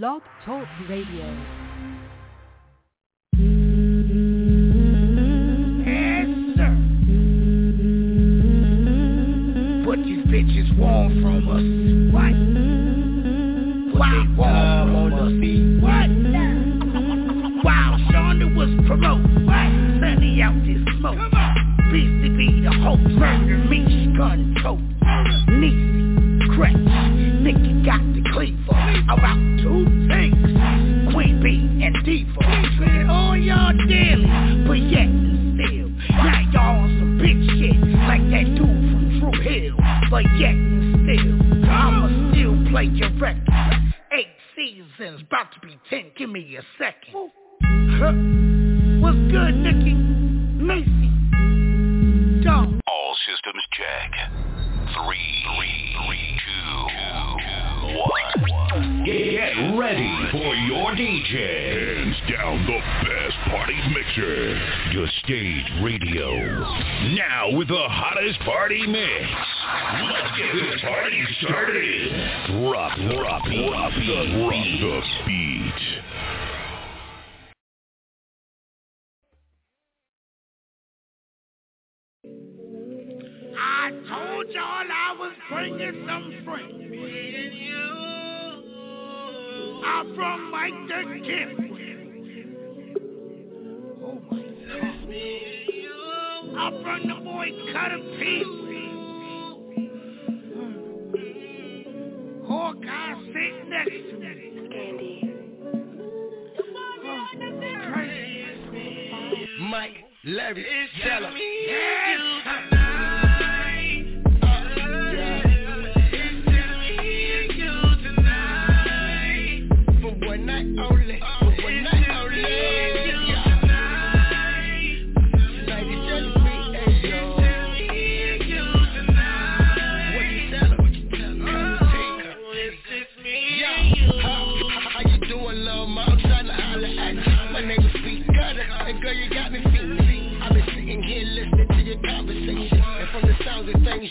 Blog Talk Radio. Yes, sir. What these bitches want from us? What? What they want from us? What? While Shonda was promoting, what? Sending out this smoke. BCB, the hope, murder, me, gun, tote. Niecy, crack, Nicky got the cleaver. About two things, Queen Bee and Diva. Treated all y'all daily, but yet and still. Now y'all on some big shit, like that dude from True Hill. But yet and still, I'ma still play your record. Eight seasons, about to be ten, give me a second. What's good, Nicky? Macy. Dog. All systems check. Three, three, three, two, two. Get ready for your DJ. Hands down the best party mixer. Your stage radio. Now with the hottest party mix. Let's get this party started. Drop, drop, drop the, drop the beat. I told y'all I was bringing some friends. I'm from Mike the Kid. Oh my God. I'm from the boy Cut Cutter P. Hawkeye sitting next to me. Mike, Larry, tell him.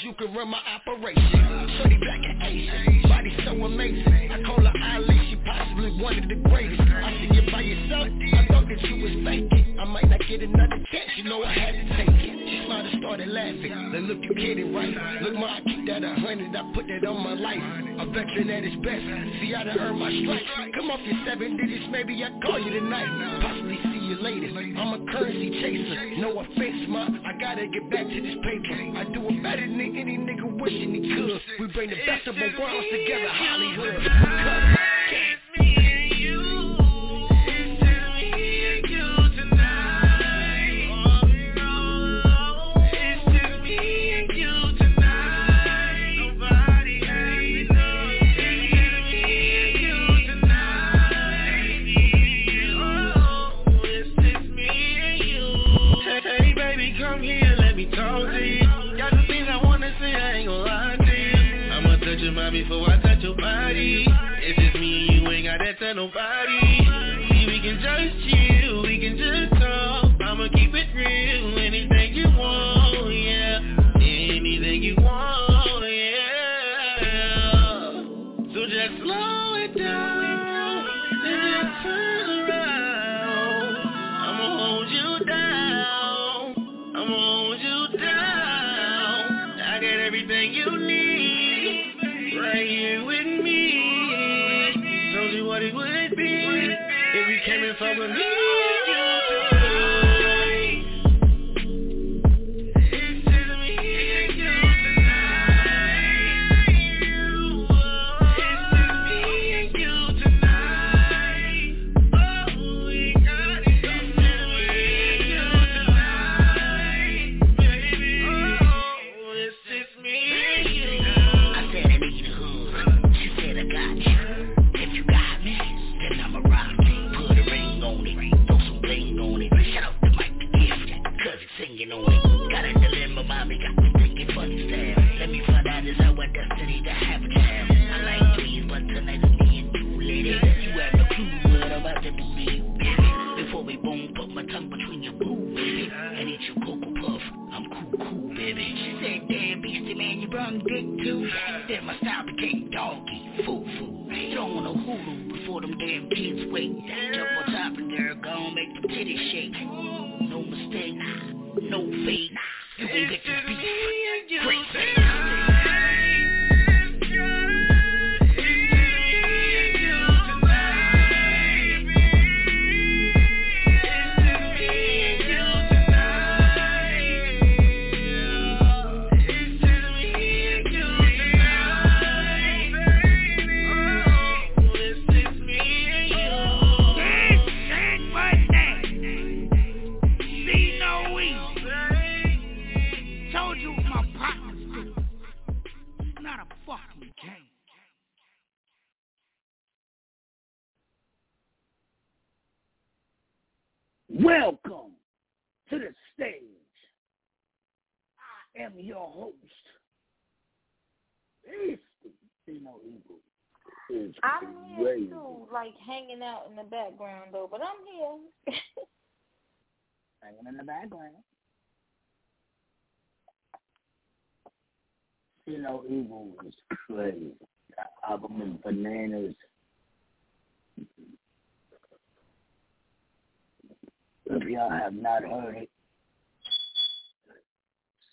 You can run my operation. Shorty black and Asian, body so amazing. I call her Ali, she possibly one of the greatest. I see you by yourself, I thought that you was faking. I might not get another chance, you know I had to take it. She smiled and started laughing. Then look, you kidding, right? Look, ma, I keep that a hundred, I put that on my life. A veteran at his best. See, I done earned my stripes. Come off your seven digits, maybe I call you tonight. Possibly later. I'm a currency chaser. No offense, ma, I gotta get back to this paper. I do it better than any nigga wishing he could. We bring the best of both worlds together, Hollywood. Cut. Nobody. Came am your host. See no evil. It's I'm here too, like hanging out in the background though, but I'm here. Hanging in the background. See no evil is crazy. The album is bananas. If y'all have not heard it,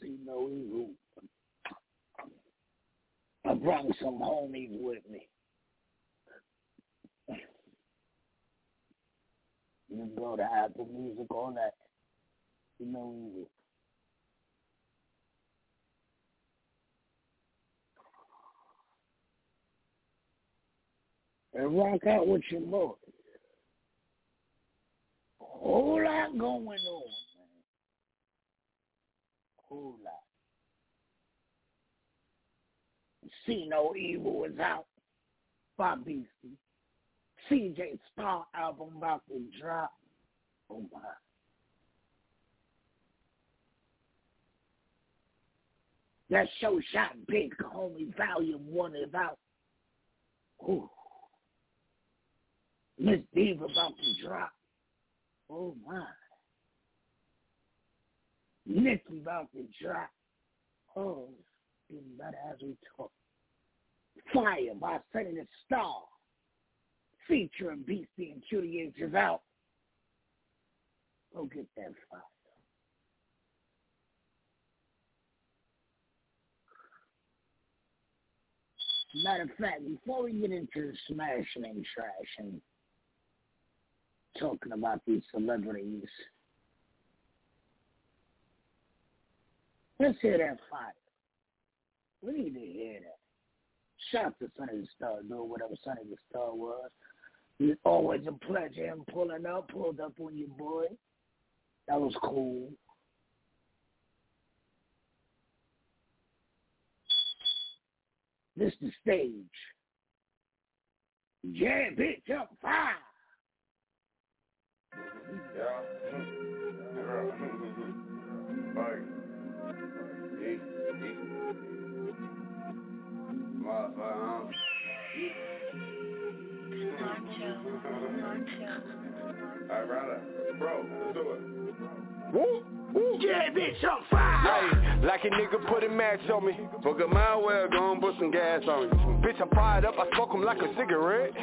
see no evil. I brought some homies with me. You go to Apple Music, all that. See no evil. And rock out with your boy whole lot going on. Whole lot. See No Evil is out by Beastie. CJ Star album about to drop. Oh my. That show shot big, homie. Volume one is out. Ooh. Miss Diva about to drop. Oh my. Nicky about to drop. Oh, better as we talk. Fire by Senator Star. Featuring Beastie and H is out. Go get that fire. Matter of fact, before we get into smashing and trashing, talking about these celebrities. Let's hear that fire. We need to hear that. Shout to Sonny the Star, doing whatever Sonny the Star was. It's always a pleasure him pulling up, pulled up on your boy. That was cool. This the stage. Yeah, bitch, up fire. Woo. Yeah, bitch, on fire. Hey, like a nigga put a match on me. Fuck a mile well, go and put some gas on me. Bitch, I'm fired up, I smoke 'em like a cigarette.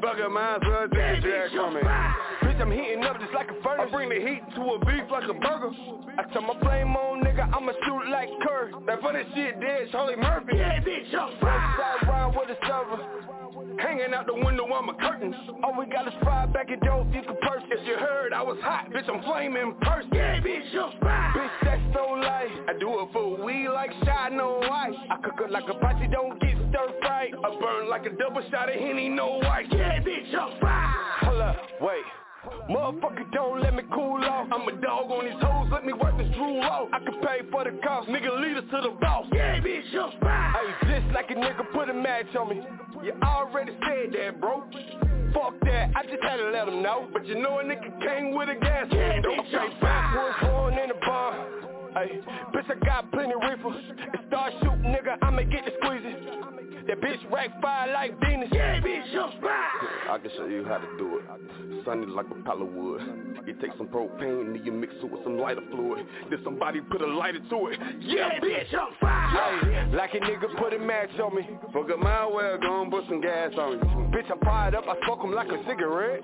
Fuck a as well a drag on me. Bitch, I'm heating up just like a furnace. I bring the heat to a beef like a burger. I turn my flame on, nigga, I'ma shoot like Kerr. That funny shit dead, Charlie Murphy. Yeah, bitch, fire. Side round with a server. Hanging out the window on my curtains. All we got is five back and dope, you can purse. If you heard I was hot, bitch, I'm flaming person. Yeah, bitch, on fire. Bitch, that's no lie. I do it for weed like shot, no white. I cook it like a posse, don't get stir fried. I burn like a double shot of Henny, no white. Yeah, bitch, on fire. Hold up, wait. Motherfucker, don't let me cool off. I'm a dog on these hoes, let me work this drool off. I can pay for the cost, nigga, lead us to the boss. Yeah, bitch, on fire. Hey, just like a nigga put a match on me. You already said that, bro. Fuck that, I just had to let him know. But you know a nigga came with a gas. Yeah, Don't bitch, I'm backwards, going in the bar. Hey, bitch, I got plenty reefer. And start shooting, nigga, I'ma get the squeezy. That bitch rack fire like Venus. Yeah, bitch, I'm fire. I can show you how to do it. Sunny like a pile of wood. You take some propane, and you mix it with some lighter fluid. Then somebody put a lighter to it. Yeah, bitch, I'm fire. Hey, like a nigga put a match on me. Fuck a mile well, gon' put some gas on me. Bitch, I'm fired up, I smoke 'em like a cigarette.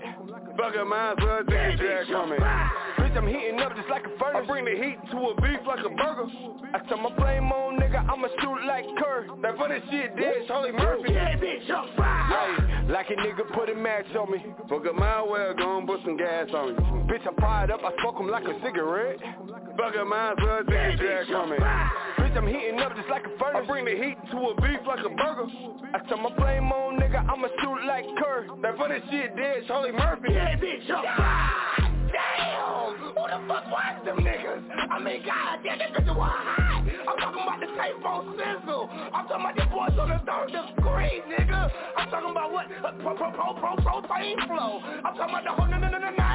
Might as well take a on me. Bitch, I'm heating up just like a furnace. I bring the heat to a beef like a burger. I tell my flame on, nigga, I'ma shoot like Kerr. That funny shit did, Charlie Murphy. Yeah, bitch, I'm fire. Like a nigga put a match on me. Fuck a mile well, gon' put some gas on me. Bitch, I'm fired up, I smoke 'em like a cigarette. Fuck a might as well take a drag on me. Bitch, I'm heating up just like a furnace. I bring the heat to a beef like a burger. I tell my flame on, nigga, I'ma shoot like Kerr. That funny shit did, Charlie Murphy. Yeah, bitch, I'm fire. Damn, who the fuck was them niggas? I mean, god damn, this bitch was hot. I'm talking about the tape on sizzle. I'm talking about the boys on the third degree, nigga. I'm talking about what? Uh, pro, pro, pro, pro, propane flow. I'm talking about the whole,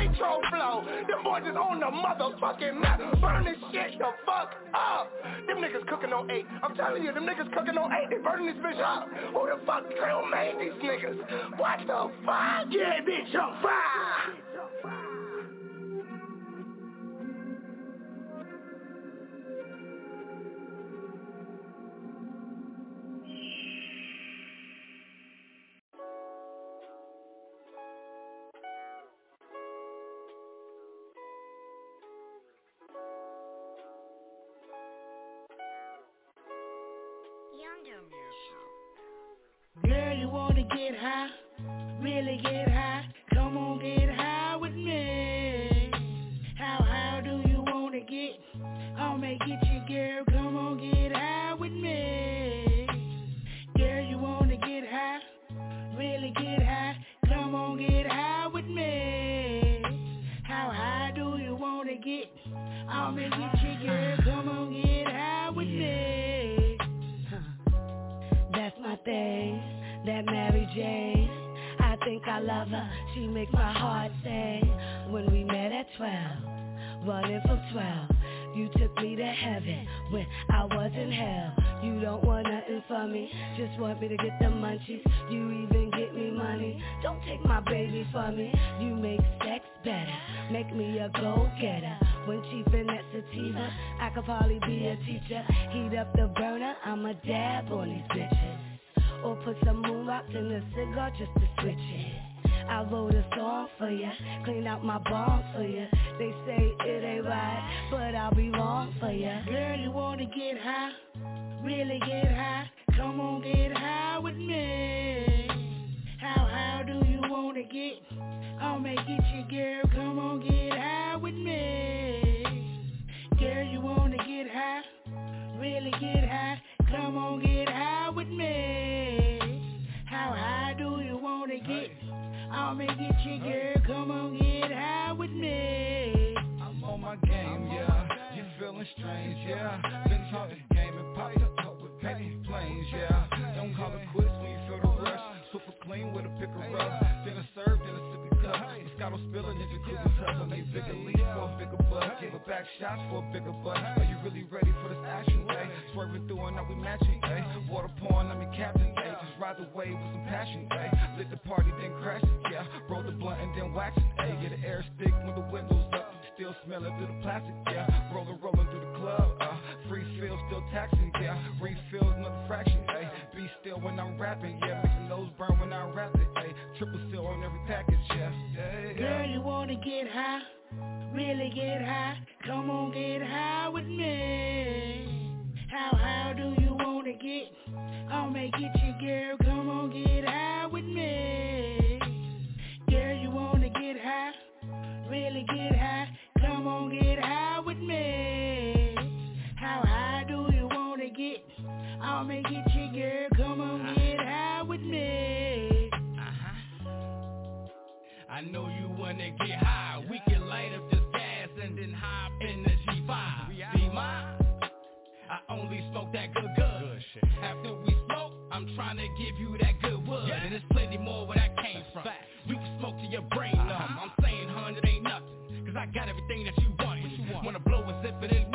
nitro flow. Them boys is on the motherfucking map. Burn this shit the fuck up. Them niggas cooking on eight. I'm telling you, them niggas cooking on eight. They burning this bitch up. Who the fuck drill made these niggas? What the fuck? Yeah, bitch, I'm fire.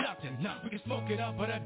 Nothing. We can smoke it up at a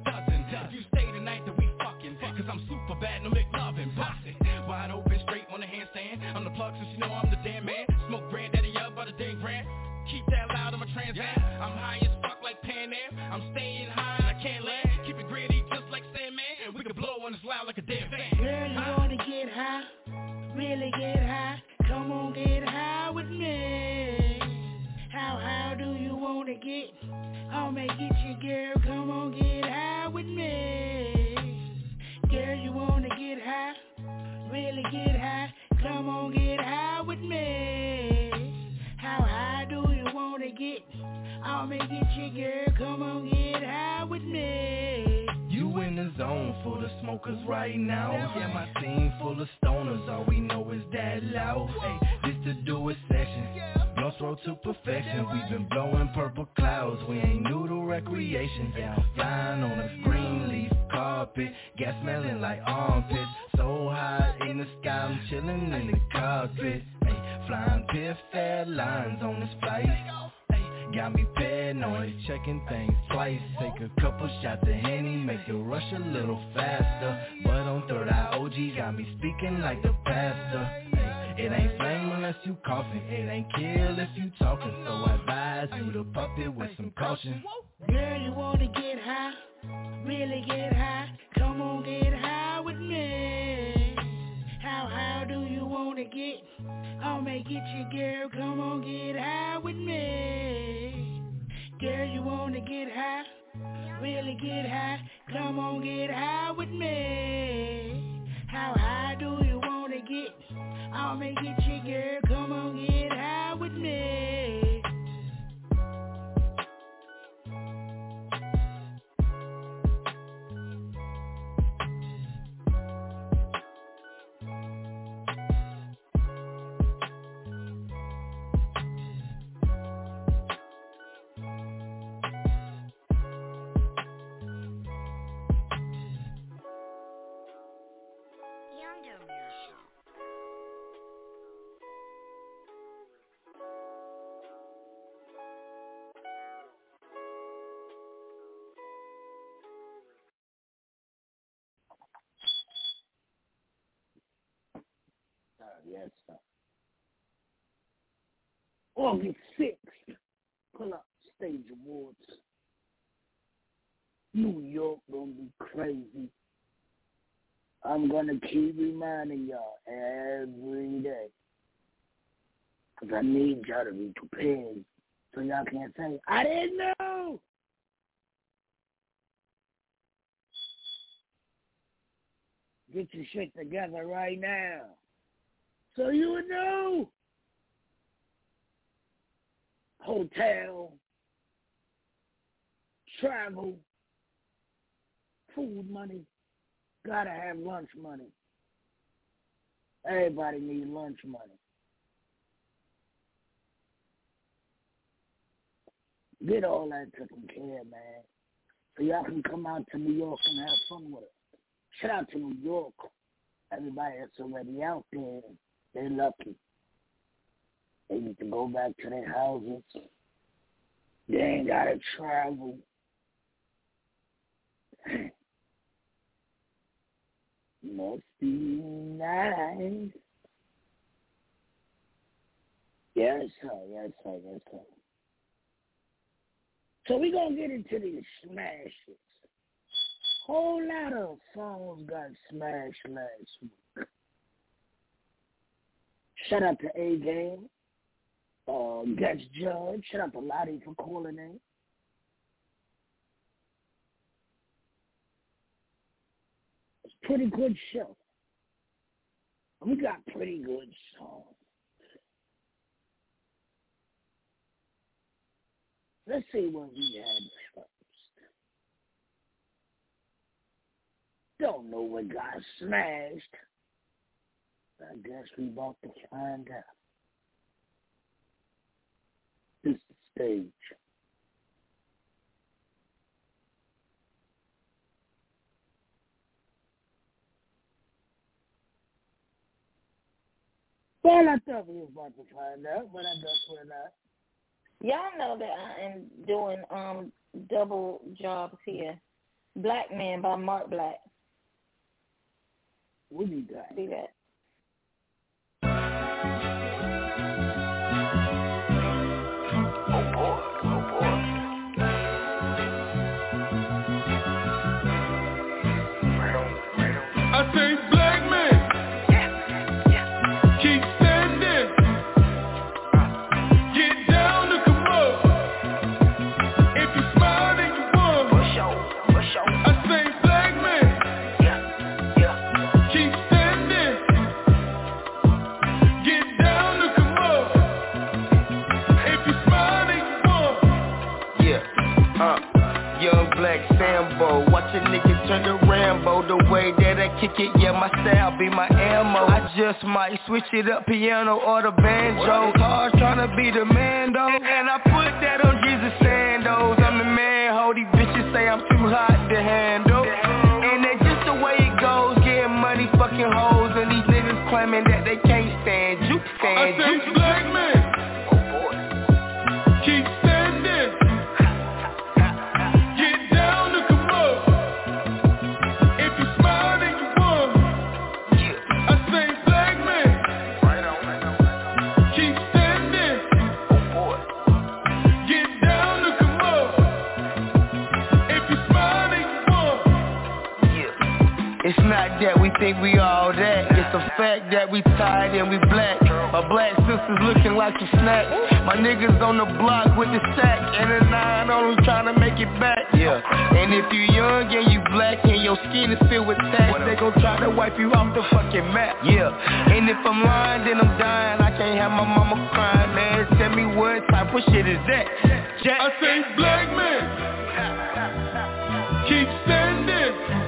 Mm. August 6th, pull up stage awards. New York gonna be crazy. I'm gonna keep reminding y'all every day. Cause I need y'all to be prepared so y'all can't say, I didn't know! Get your shit together right now. So you would know. Hotel, travel, food money, gotta have lunch money. Everybody need lunch money. Get all that taken care, man. So y'all can come out to New York and have fun with it. Shout out to New York. Everybody that's already out there they're lucky. They need to go back to their houses. They ain't got to travel. Must be nice. Yes, sir. Yes, sir. Yes, sir. So we're going to get into these smashes. Whole lot of songs got smashed last week. Shout out to A Game, uh, Guest Judge. Shout out to Lottie for calling in. It's pretty good show. We got pretty good songs. Let's see what we had first. Don't know what got smashed. I guess we about to find out. This is the stage. Well, I thought we was about to find out, but I guess we're not. Y'all know that I am doing um double jobs here. Black Man by Mark Black. What you got? See that? Nigga turn to Rambo. The way that I kick it, yeah, my style be my ammo. I just might switch it up, piano or the banjo. Hard tryna be the man though And I put that up think we all that. It's the fact that we tired and we black. My black sisters looking like a snack. My niggas on the block with the sack. And a nine on them trying to make it back. Yeah, and if you young and you black and your skin is filled with tax They gon' try to wipe you off the fucking map. Yeah, and if I'm lying then I'm dying. I can't have my mama crying man. Tell me what type of shit is that? Jack. I say black man. Keep standing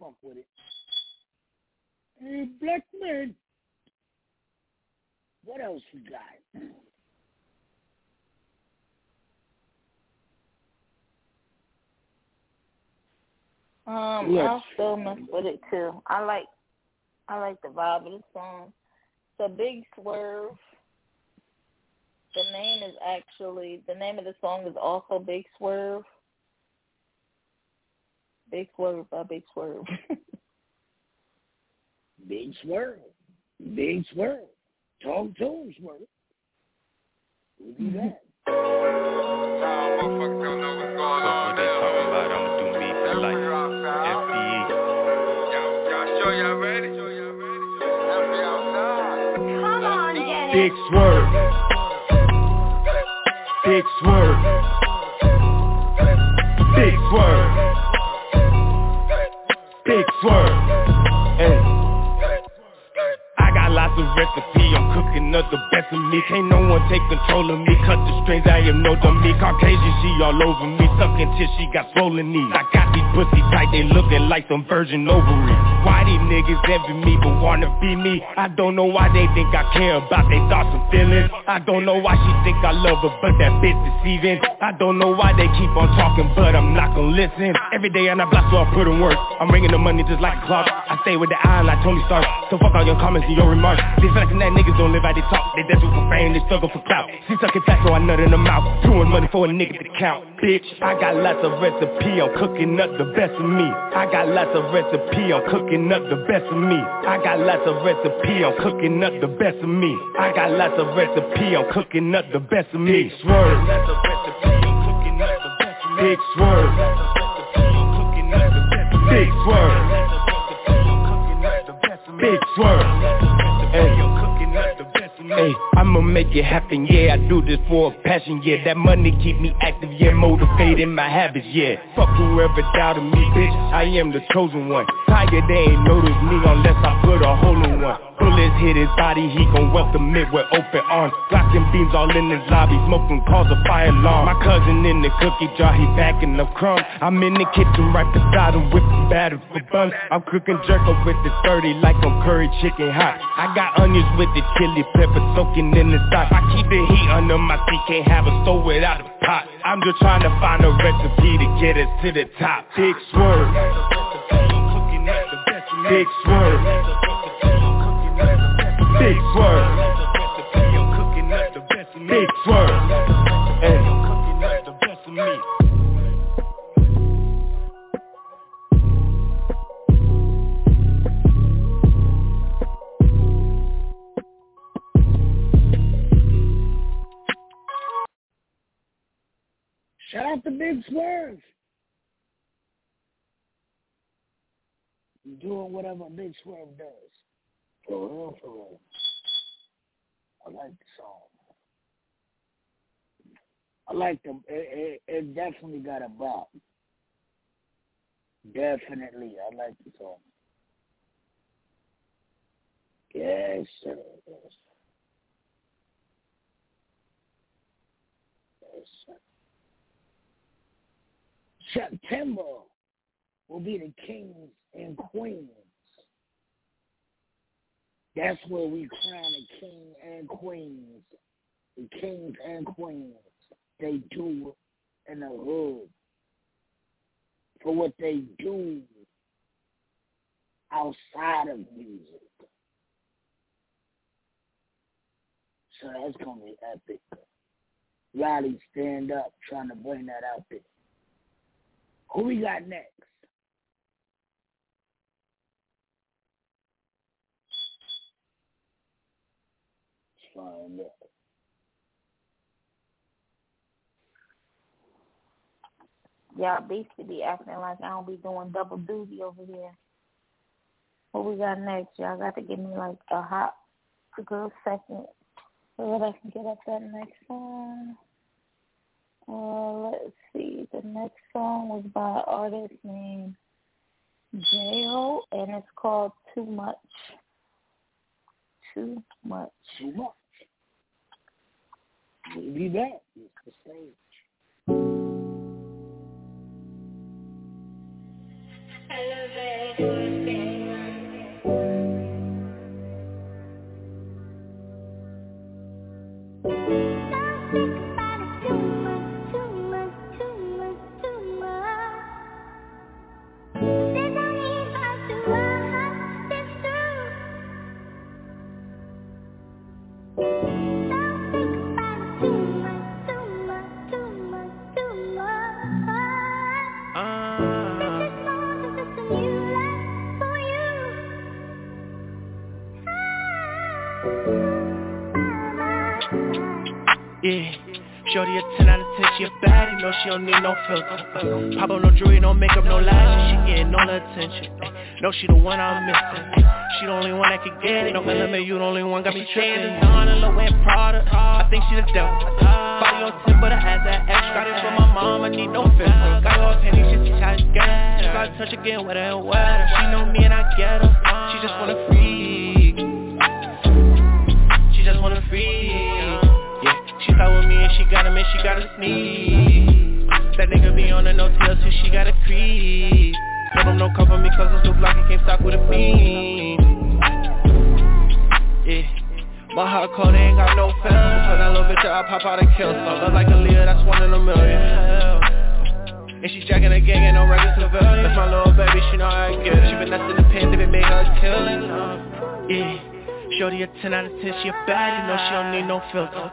I'll with it. Hey, black man. What else you got? Um, yes. I'll still mess with it too. I like, I like the vibe of the song. It's a big swerve the name is actually the name of the song is also Big Swerve. Big Swerve by Big Swerve. Big Swerve. Big Swerve. Talk to him, Swerve. Who do that? Nah, motherfuckers don't know what's going on. What they talking about? I'ma do me for like FDE. Y'all, y'all? Sure y'all ready? Come on, Daddy. Big Swerve. Big swerve. Big swerve. Big swerve. Hey. I got lots of recipe, I'm cooking up the best of me. Can't no one take control of me, cut the strings, I am no dummy. Caucasian, she all over me, sucking till she got swollen knees. I got these pussy tight, they looking like some virgin ovaries Why these niggas envy me but wanna be me? I don't know why they think I care about their thoughts and feelings. I don't know why she think I love her, but that bitch deceiving I don't know why they keep on talking, but I'm not gonna listen. Every day on the block, so I put in work. I'm ringing the money just like a clock. I stay with the eye like Tony Stark. So fuck all your comments and your remarks. These and that niggas don't live how they talk. They desperate for fame, they struggle for clout. She sucking fat so I nut in her mouth. Doing money for a nigga to count Bitch, I got lots of recipe, I'm cooking up the best of me. I got lots of recipe, I'm cooking up the best of me. I got lots of recipe, I'm cooking up the best of me. I got lots of recipe, I'm cooking up the best of me. Big swerve. Big swerve. Big swerve. Big swerve Hey, I'ma make it happen, yeah I do this for a passion, yeah. That money keep me active, yeah Motivating my habits, yeah. Fuck whoever doubted me, bitch I am the chosen one. Tired, they ain't notice me unless I put a hole in one. Bullets hit his body, he gon' welcome it with open arms. Blocking beams all in his lobby, smoking cause a fire alarm. My cousin in the cookie jar, he packing up crumbs. I'm in the kitchen right beside him, whipping batter for buns. I'm cooking jerk up with the 30 like I'm curry chicken hot. I got onions with the chili pepper soaking in the stock I keep the heat under my feet, can't have a stove without a pot. I'm just trying to find a recipe to get us to the top. Big swerve. Big swerve. Big swerve. Big swerve. Big Swerve. Doing whatever Big Swerve does. For real, for real. I like the song. I like them. It, it, it definitely got a bop. Definitely, I like the song. Yes, sir. Yes, sir. September will be the kings and queens. That's where we crown the king and queens. The kings and queens. They do in the hood. For what they do outside of music. So that's gonna be epic. Riley, stand up, trying to bring that out there. Who we got next? Find out. Y'all basically be acting like I don't be doing double duty over here. What we got next? Y'all got to give me like a hot a good second so that I can get up that next song. Uh, let's see. The next song was by an artist named J.O. and it's called Too Much. Too Much. Too much. We'll be back. It's the stage. Yeah. Shorty a 10 out of 10, she a baddie, no she don't need no filter. Uh, Pop on no jewelry, no makeup, no lashes, she getting all the attention No she the one I'm missing, she the only one that can get it. No element, you the only one got me tripping. Donna, Low and Prada, I think she the devil. Body on 10, but I had that extra Got it for my mom, I need no filter. Got her a penny, she try to get She got to touch again, wetter and wetter She know me and I get her, she just wanna freak with me and she got him and she got a sneeze. That nigga be on the no tail till she got a creep. Told him no cover me cause I'm so block he can't stop with a fiend. Yeah. My heart cold, ain't got no film So that little bitch, I pop out and kill. Some Look like a Leah, that's one in a million. And she's jacking a gang and no regular civilian That's my little baby, she know I get She been pen, if it made her kill it Yeah Shorty a 10 out of 10, she a baddie, no she don't need no filter.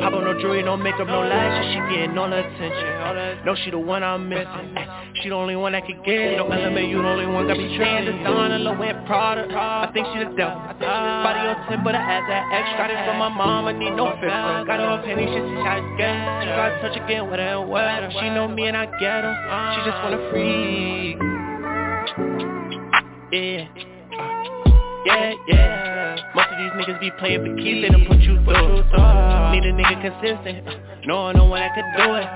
Pop on no jewelry, no makeup, no lashes, she getting all the attention. No she the one I'm missing, she the only one that can get it. No element, you the only one got me tripping Designer, low end Prada, I think she the devil. Body on 10, but I add that extra. Got it from my mom, I need no filter Got her a penny, she how to get She got to touch again, wetter and wetter She know me and I get her, she just wanna freak. Yeah. Yeah, yeah. These niggas be playing for keeps, they don't put you through. Need a nigga consistent. Uh, no, I know one that could do it.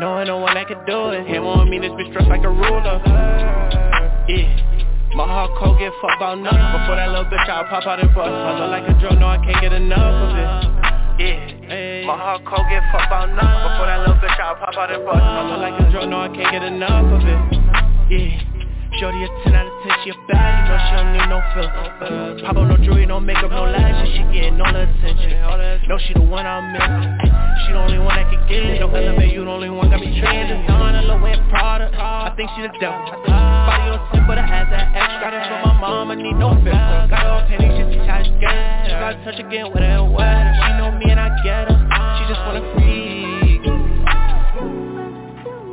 No, I know one that could do it. Him on me, this bitch dressed like a ruler. Yeah. My heart cold, get fucked about nothing. Before that little bitch, I'll pop out and bust. I look like a drug, no, I can't get enough of it. Yeah. My heart cold, get fucked about nothing. Before that little bitch, I'll pop out and bust. I look like a drug, no, I can't get enough of it. Yeah. Shorty a 10 out of 10, she a baddie, no she don't need no filter. Pop on no jewelry, no makeup, no lashes, she getting all the attention. No she the one I'm missing, she the only one that can get it. No element, you the only one got me trained Designer, low end Prada, I think she the devil. Body on 10, but I add that extra Got it from my mom, I need no filter. Got her a penny, she see how to get it. She got to touch again, wetter and wetter She know me and I get her, she just wanna freak.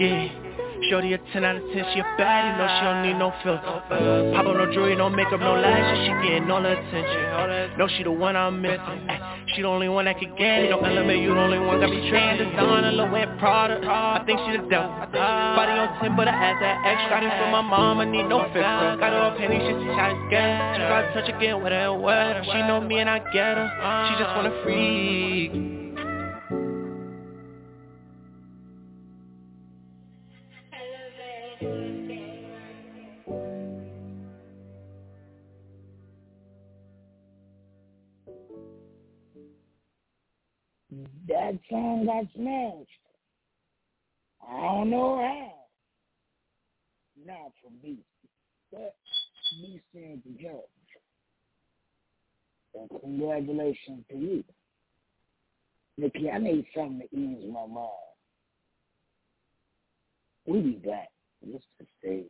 Yeah Shorty a 10 out of 10, she a bad, baddie, no she don't need no filter Pop on no jewelry, no makeup, no lashes, she getting all the attention No she the one I'm missing, She the only one that can get it. No element, you the only one got me trained. On a low end product. I think she the devil. Body on 10, but I ass that extra. Got it from my mom, I need no fifth. Got her on penny, she see how to get. She to touch again, wet. She know me and I get her. She just wanna freak. That song got smashed. I don't know how. Not for me, but me saying the judge. Congratulations to you. Nikki, I need something to ease my mind. We be back. This is the stage.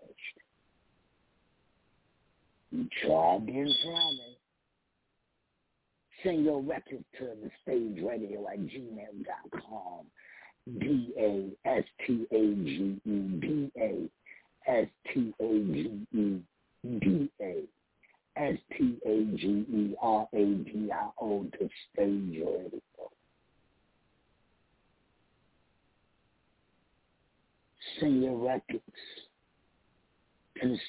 Tried to. Send your records to the stage radio at gmail.com. D A S T A G E D A S T A G E D A S T A G E R A D I O to stage radio. Send your records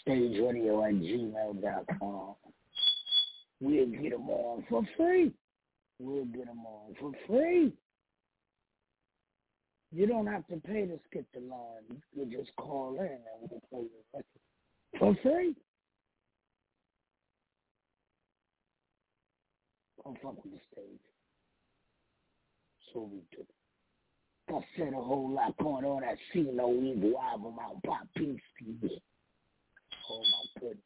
stage radio at gmail.com. We'll get them on for free. We'll get them on for free. You don't have to pay to skip the line. You just call in and we'll play your record for free. Don't fuck the stage. So we do. I said a whole lot going on that See No Evil album out Pop Peace TV. Oh my goodness.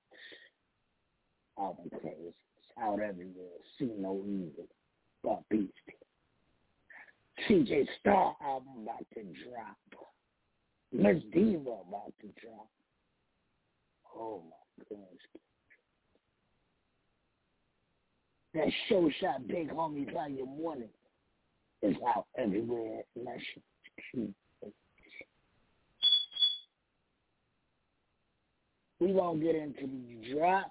Album crazy. It's out everywhere. See No Evil. Pop Peace CJ Star album about to drop. Miss Diva about to drop. Oh my goodness. That show shot Big Homie Volume 1 is out everywhere. And that shit We gonna get into these drops.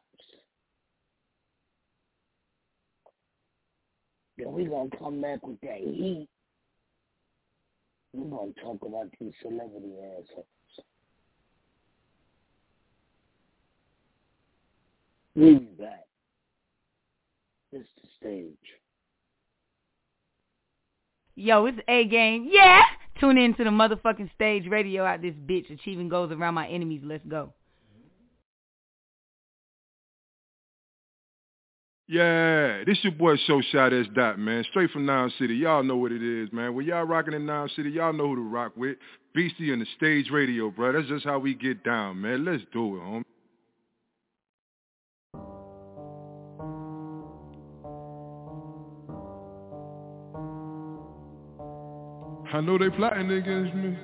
Then we gonna come back with that heat. Going to talk about these celebrity assholes. We'll be back. It's the stage. Yo, it's A game. Yeah! Tune in to the motherfucking stage radio out this bitch. Achieving goals around my enemies. Let's go. Yeah, this your boy Show Shot S Dot, man. Straight from Nine City. Y'all know what it is, man. When y'all rocking in Nine City, y'all know who to rock with. Beastie and the stage radio, bro. That's just how we get down, man. Let's do it, homie. I know they plotting against me.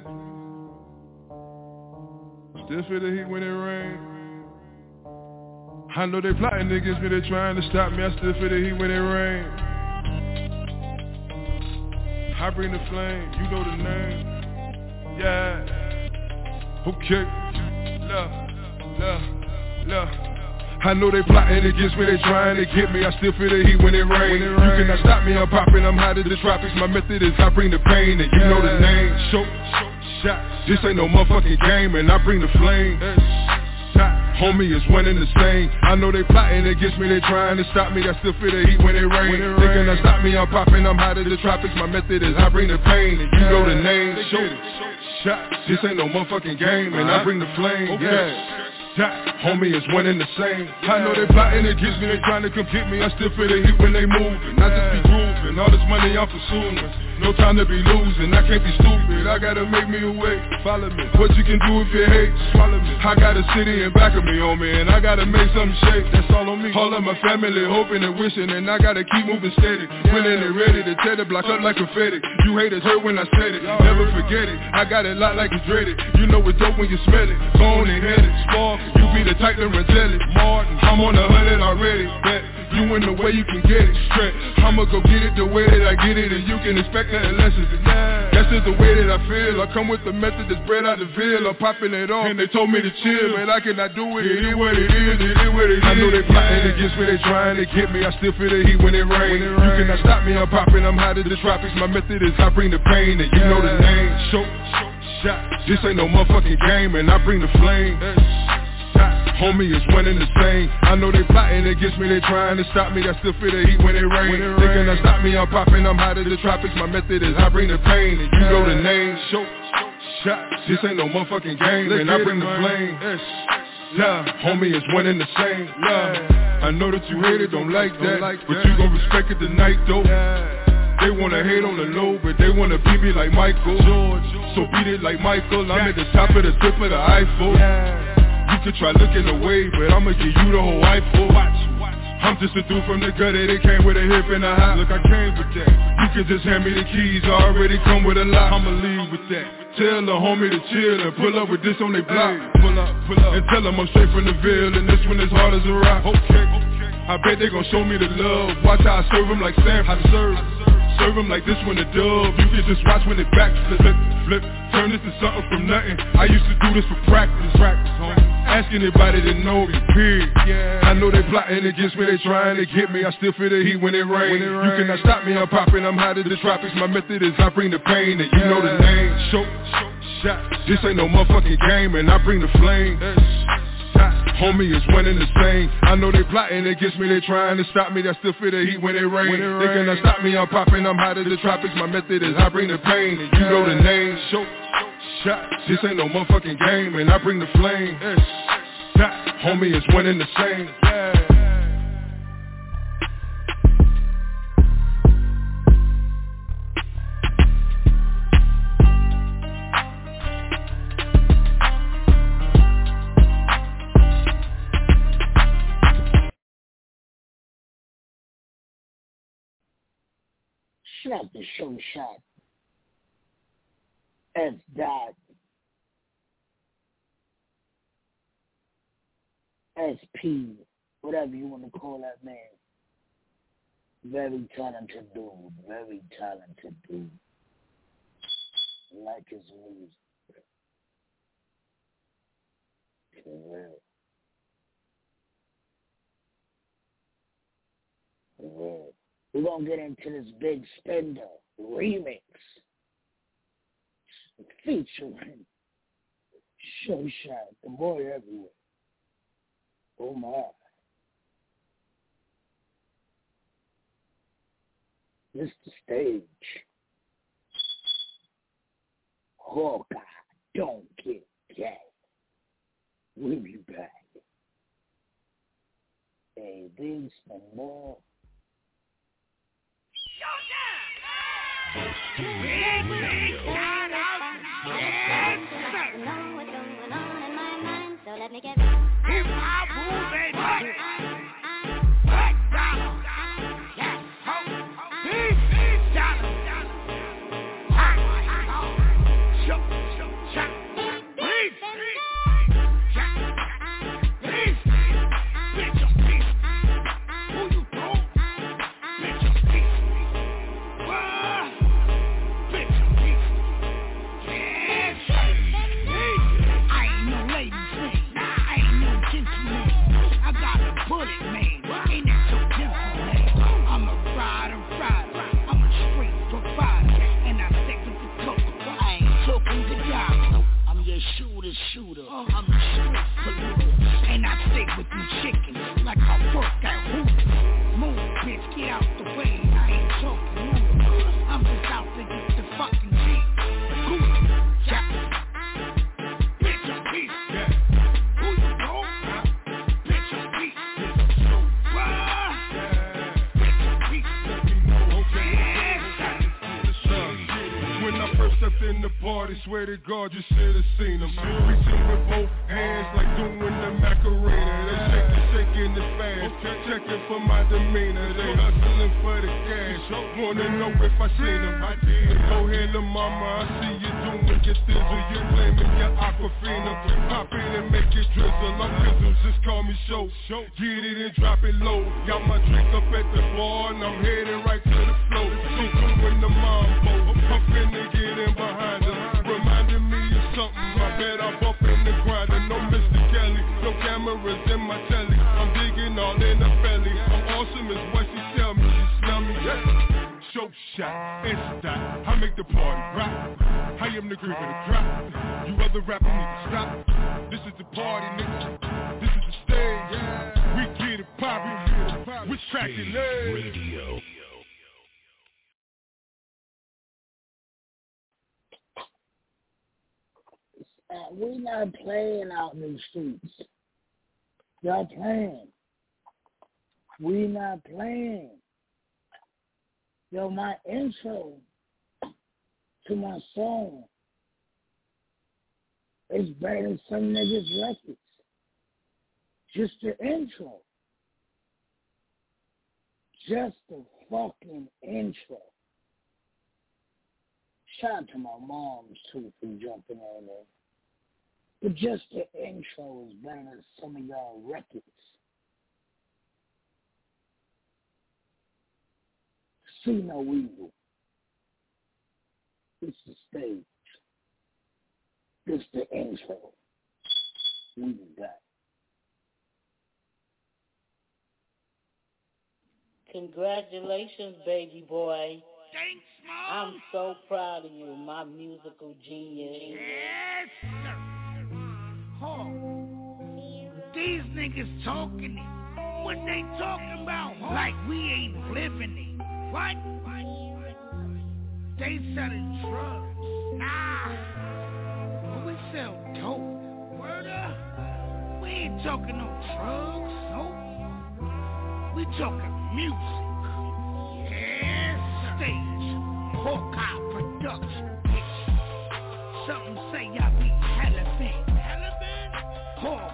Still feel the heat when it rains. I know they plotting against me, they trying to stop me, I still feel the heat when it rain. I bring the flame, you know the name. Yeah. Okay. Love, love, love. I know they plotting against me, they trying to get me I still feel the heat when it rain You cannot stop me, I'm popping, I'm hot as the tropics My method is I bring the pain and you know the name Show, shot, this ain't no motherfucking game And I bring the flame Homie is one and the same. I know they plotting against me, they trying to stop me. I still feel the heat when it rain. They gonna stop me, I'm popping, I'm hot as the tropics. My method is I bring the pain, and you know the name. Shoot, shot. This ain't no motherfucking game, and I bring the flame. Yeah. Shot. Homie is one and the same. I know they plotting against me, they trying to come get me. I still feel the heat when they moving. I just be grooving, all this money I'm pursuing. No time to be losing, I can't be stupid. I gotta make me a way. Follow me. What you can do if you hate, swallow me. I got a city in back of me, oh on me, and I gotta make something shake. That's all on me. All of my family hoping and wishing, and I gotta keep moving steady. When they ready to tear the block up like confetti. You haters heard when I said it, never forget it. I got it locked like it's dreaded. You know it's dope when you smell it. Bone and headed, spark. You be the type to reject it. Martin, I'm on the hundred already. Bet you in the way you can get it. Straight. I'ma go get it the way that I get it, and you can expect nothing less. That's just the way that I feel. I come with the method that's bred out the veil. I'm popping it off, and they told me to chill, but I cannot do it. It is what it is. It is what it is. I know they plotting against me, they trying to get me. I still feel the heat when it rains. You cannot stop me. I'm popping. I'm hot as the tropics. My method is I bring the pain, and you know the name. Show, shot. This ain't no motherfucking game, and I bring the flame. Homie is winning the same. I know they plotting against me, they trying to stop me. I still feel the heat when it rain. They gonna stop me, I'm popping, I'm hot as the tropics. My method is I bring the pain, and you know the name. Show, shot. This ain't no motherfucking game, and I bring the flame. Yeah, homie is winning the same. Yeah, I know that you hate it, don't like that, but you gon' respect it tonight though. They wanna hate on the low, but they wanna beat me like Michael. So beat it like Michael. I'm at the top of the tip of the Eiffel. Could try looking away, but I'ma give you the whole watch I'm just a dude from the gutter, they came with a hip and a hop. Look, I came with that. You can just hand me the keys, I already come with a lock. I'ma leave with that. Tell the homie to chill and pull up with this on their block. Pull up, pull up, and tell them I'm straight from the Ville and this one is hard as a rock. Okay, I bet they gon' show me the love. Watch how I serve them like Sam. How to serve. Serve them like this one a dub. You can just watch when it back flip, flip, flip. Turn this to something from nothing. I used to do this for practice. Practice, homie. Ask anybody that know me, period. Yeah. I know they plotting against me, they trying to get me. I still feel the heat when it rains. You cannot stop me, I'm popping, I'm hot as the tropics. My method is I bring the pain, and you know the name. Show, show, shot. This ain't no motherfucking game, and I bring the flame. Homie is one and the same. I know they plotting against me, they trying to stop me. I still feel the heat when it rains. They cannot stop me, I'm popping, I'm hot as the tropics. My method is I bring the pain, and you know the name. Show, shot. This ain't no motherfucking game, and I bring the flame. Homie is one and the same. Slap the show shot. S dot SP, whatever you want to call that man. Very talented dude, very talented dude. Like his music. For real. Real. We're gonna get into this big spender remix featuring Shot, the boy everywhere. Oh my. The stage. Oh, Hawkeye, don't get gay. We'll be back. A big spender. So let me get Hip hop, baby. What? Your shooter, shooter. I'm a polluter. And I stick with them chickens like I work Hooters. Move, bitch, get out swear to God, you should have seen them. Reaching with both hands like doing the Macarena. They shaking, shaking the fast, checking for my demeanor. They hustling for the cash, wanna know if I seen them. I did. Go ahead, little mama, I see you doing your thizzle. You claiming your aquafina. Pop it and make it drizzle. I'm Pizzles, just call me show. Get it and drop it low. Got my drink up at the bar and I'm heading right to the flow. So doing the mambo. I'm finna get in behind something. I bet I'm up in the grinder. No Mr. Kelly. No cameras in my telly. I'm digging all in the belly. I'm awesome is what she tell me. You smell me? Yeah. Show shot, instant. I make the party rock. I am the grip of the drop. You other rappers need to stop. This is the party, nigga. This is the stage. We get it poppin'. Which track it Radio. We not playing out in the streets. Y'all playing. We not playing. Yo, my intro to my song is better than some niggas' records. Just the intro. Just the fucking intro. Shout out to my moms too for jumping on there. But just the intro is better than some of y'all records. See no evil. It's the stage. This the intro. We got. Congratulations, baby boy. Thanks, Mom. I'm so proud of you, my musical genius. Yes, sir. Oh, these niggas talking it. What they talking about? Like we ain't living it. What? They selling drugs. Nah. We sell dope. Word up. We ain't talking no drugs. Nope. We talking music. Yes, stage. Hawkeye production. Something say I big?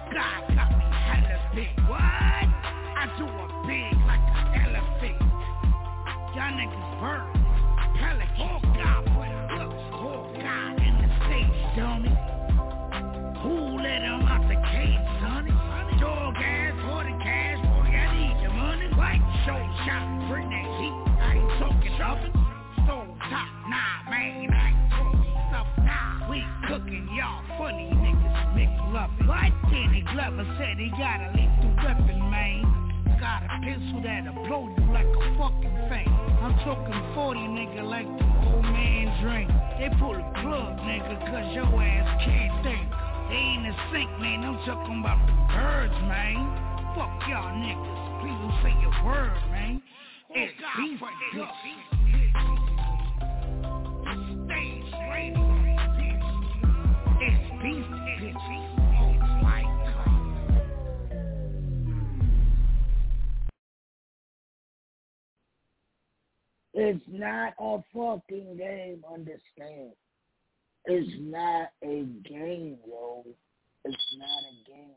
He got a lethal weapon, man. Got a pistol that'll blow you like a fucking thing. I'm talking 40 nigga like the old man drink. They pull a plug, nigga, cause your ass can't think. They ain't a sink, man. I'm talking about the birds, man. Fuck y'all niggas. Please don't say your word, man. It's beef Stage radio. It's not a fucking game, understand. It's not a game, yo. It's not a game.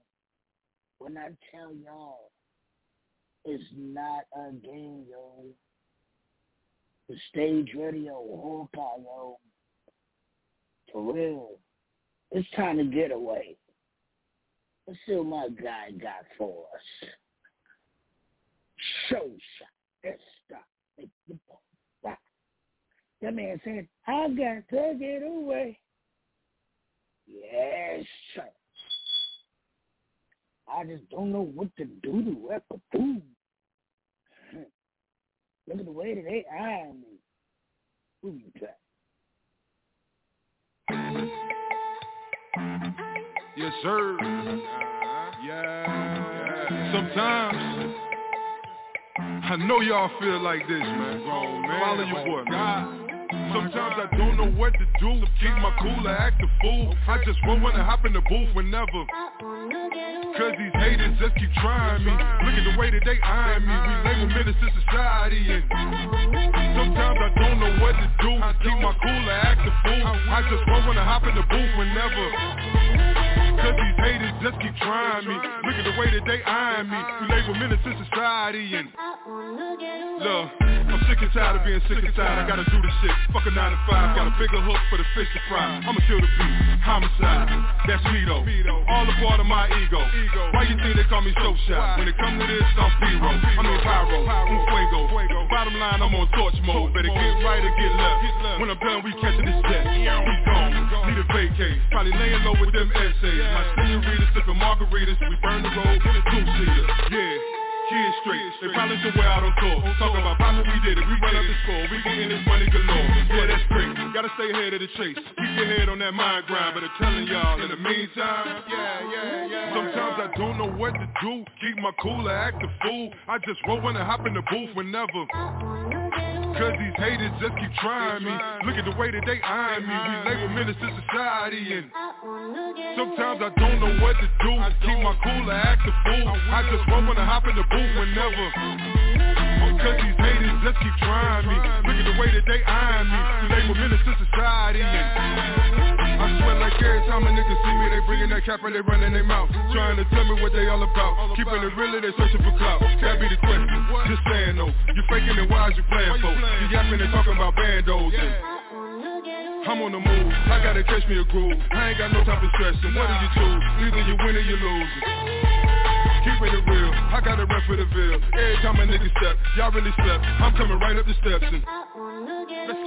When I tell y'all, it's not a game, yo. The stage radio, Hawkeye, yo. For real. It's time to get away. Let's see what my guy got for us. Show shot. Stop. Make the ball. That man said, I got to get away. Yes, sir. I just don't know what to do to what to do. Look at the way that they eye me. Who you got? Yes, sir. Yeah. Sometimes I know y'all feel like this, man. Follow your boy, man. Sometimes I don't know what to do. Keep my cool or act a fool. I just wanna hop in the booth whenever. Cause these haters just keep trying me. Look at the way that they eyeing me. We label menace to society and sometimes I don't know what to do. Keep my cool or act a fool. I just wanna hop in the booth whenever. Cause these haters just keep trying me. Look at the way that they eyeing me. We label menace to society and look, I'm sick and tired of being sick and tired. I gotta do this shit. Fuck a 9 to 5. Got a bigger hook for the fish to fry. I'ma kill the beat. Homicide. That's me though. All a part of my ego. Why you think they call me show shot? When it come to this, I'm P-Ro. I mean Pyro. I'm Fuego. Bottom line, I'm on torch mode. Better get right or get left. When I'm done, we catching this jet. We gone. Need a vacate. Probably laying low with them essays. My senoritas sipping margaritas. We burn the road. Get a two-seater. Yeah. Kids straight, they probably somewhere out on tour. Talking about Papa, we did it, we run up the score. We getting this money galore, yeah that's great. Gotta stay ahead of the chase, keep your head on that mind grind. But I'm telling y'all, in the meantime. Yeah, yeah, yeah. Sometimes I don't know what to do. Keep my cool or act a fool. I just roll when I hop in the booth whenever Cause these haters just keep trying me. Look at the way that they eyeing me. We label menace to society and Sometimes I don't know what to do. Keep my cool or act a fool. I just when I hop in the booth whenever Cause these haters just keep trying me Look at the way that they eyeing me We label menace to society I swear like every time a nigga see me They bringing that cap and they running their mouth Trying to tell me what they all about Keeping it real, they searching for clout That be the question, just saying though You faking it, why is you playing for? You yapping and talking about bandos and I'm on the move. I gotta catch me a groove. I ain't got no time for stressing. What do you choose? Either you win or you lose. Keeping it real, I got a rep for the bill. Every time a nigga step, y'all really step. I'm coming right up the steps and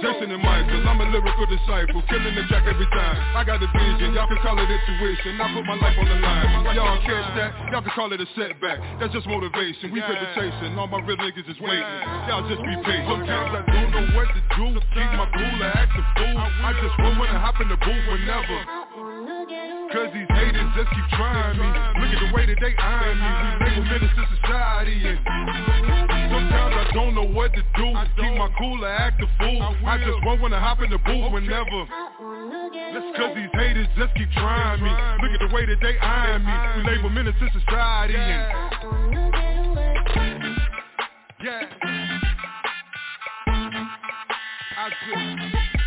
Jason and Michael, I'm a lyrical disciple, killing the track every time. I got a vision, y'all can call it intuition. I put my life on the line. Y'all catch that? Y'all can call it a setback. That's just motivation. We paper chasing, all my real niggas is waiting. Y'all just be patient. Sometimes I don't know what to do. Keep my cool or act a fool. I just want when I hop in the booth whenever. Cause these haters just keep trying me. Look at the way that they eyeing me. We label menace to society and Sometimes I don't know what to do. Keep my cool or act a fool. I just won't wanna hop in the booth whenever that's Cause these haters just keep trying me. Look at the way that they eyeing me. We label menace to society and Yeah. I just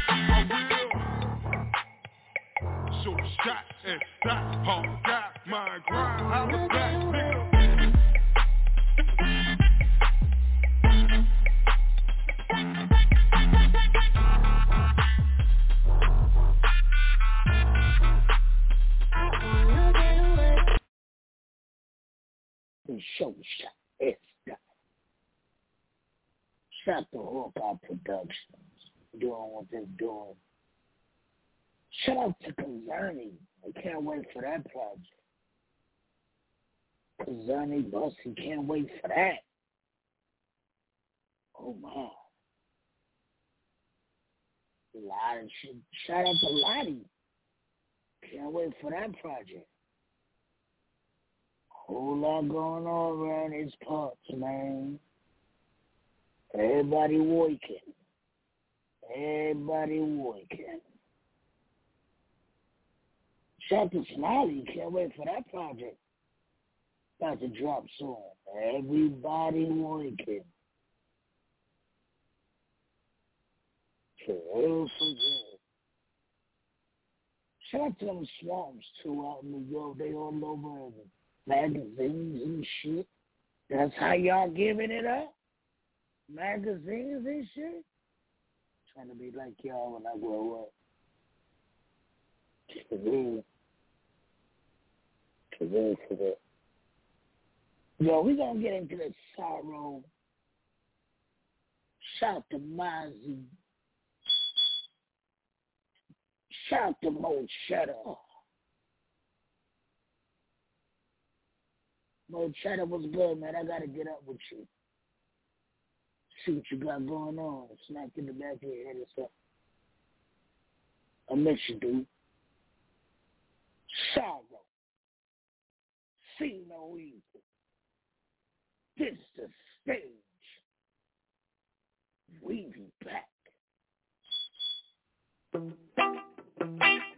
I will. So shot and stop, all got my grind, holla back, nigga. The show shot. It's done. Shout to Hawkeye Productions doing what they're doing. Shout out to Kazani. I can't wait for that project. Kazani Bussy can't wait for that. Oh my. Lottie, shout out to Lottie. Can't wait for that project. Whole lot going on around these parts, man. Everybody working. Everybody working. To Smiley. Can't wait for that project. About to drop soon. Everybody working. For real, for real. Shout out to them swamps too out in New York. They all over magazines and shit. That's how y'all giving it up? Magazines and shit? Trying to be like y'all when I grow up. For real. Yo, we gonna get into the sorrow. Shout to Mozzie. Shout to Mo Cheddar. Mo Cheddar was good, man. I gotta get up with you. See what you got going on. Smack in the back of your head or something. I miss you, dude. Sorrow. See no evil. This the stage. We be back.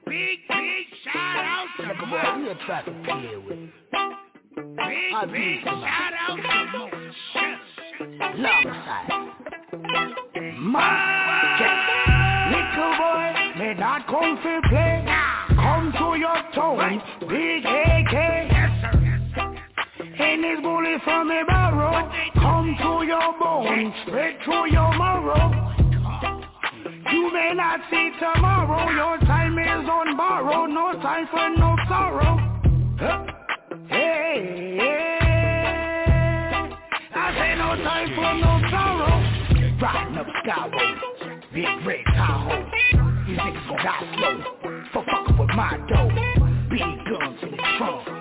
Big, big shout out to Look Mo. at what we to deal with. I'll Big, do big shout out to Mo. Alongside. Little boy, may not come to play. Come to your town, big AK. This bullet from a barrel, come to your bone, straight through your marrow. You may not see tomorrow, your time is on borrow, no time for no sorrow. Hey, hey, I say no time for no sorrow. Riding up Skyway, big red Tahoe. These niggas gon' die slow. For fucking with my dough. Big guns in the trunk.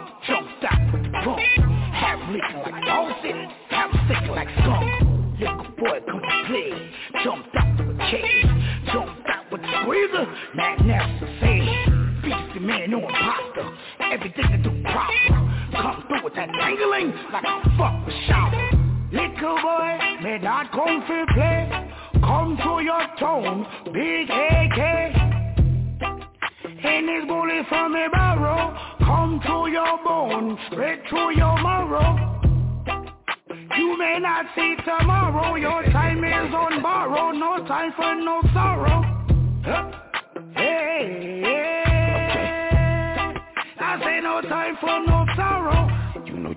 Jumped out to a cage. Jumped out with the squeezer. Nasty say. Beastie man, no imposter. Everything to do proper. Come through with that tangling like a fuck with shower. Little boy, may not come to play. Come to your town, big AK. And this bullet from a barrel, come to your bone, straight through your marrow. You may not see tomorrow, your time is on borrow, no time for no sorrow. Huh? Hey, hey, I say no time for no sorrow.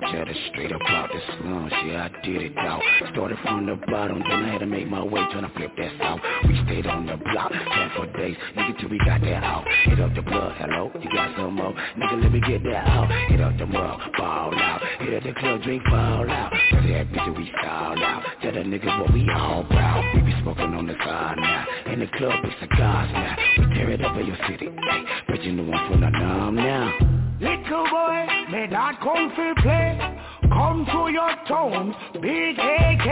Straight up out the slums, yeah, I did it out. Started from the bottom, then I had to make my way, trying to flip that south. We stayed on the block, ten for days, nigga, till we got that out. Hit up the blood, hello, you got some more? Nigga, let me get that out. Hit up the mug, ball out. Hit up the club, drink, fall out. Cause that bitch, we style out. Tell the niggas what we all proud. We be smoking on the side now. In the club, it's cigars now. We tear it up in your city, hey. But you know I'm from the numb now. Little boy, may not come for play. Come to your town, big AK.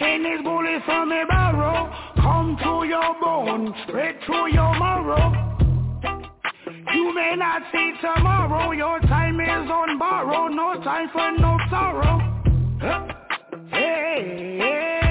And this bullet from a barrel, come to your bone, straight through your marrow. You may not see tomorrow, your time is on borrow, no time for no sorrow. Huh? Hey, hey,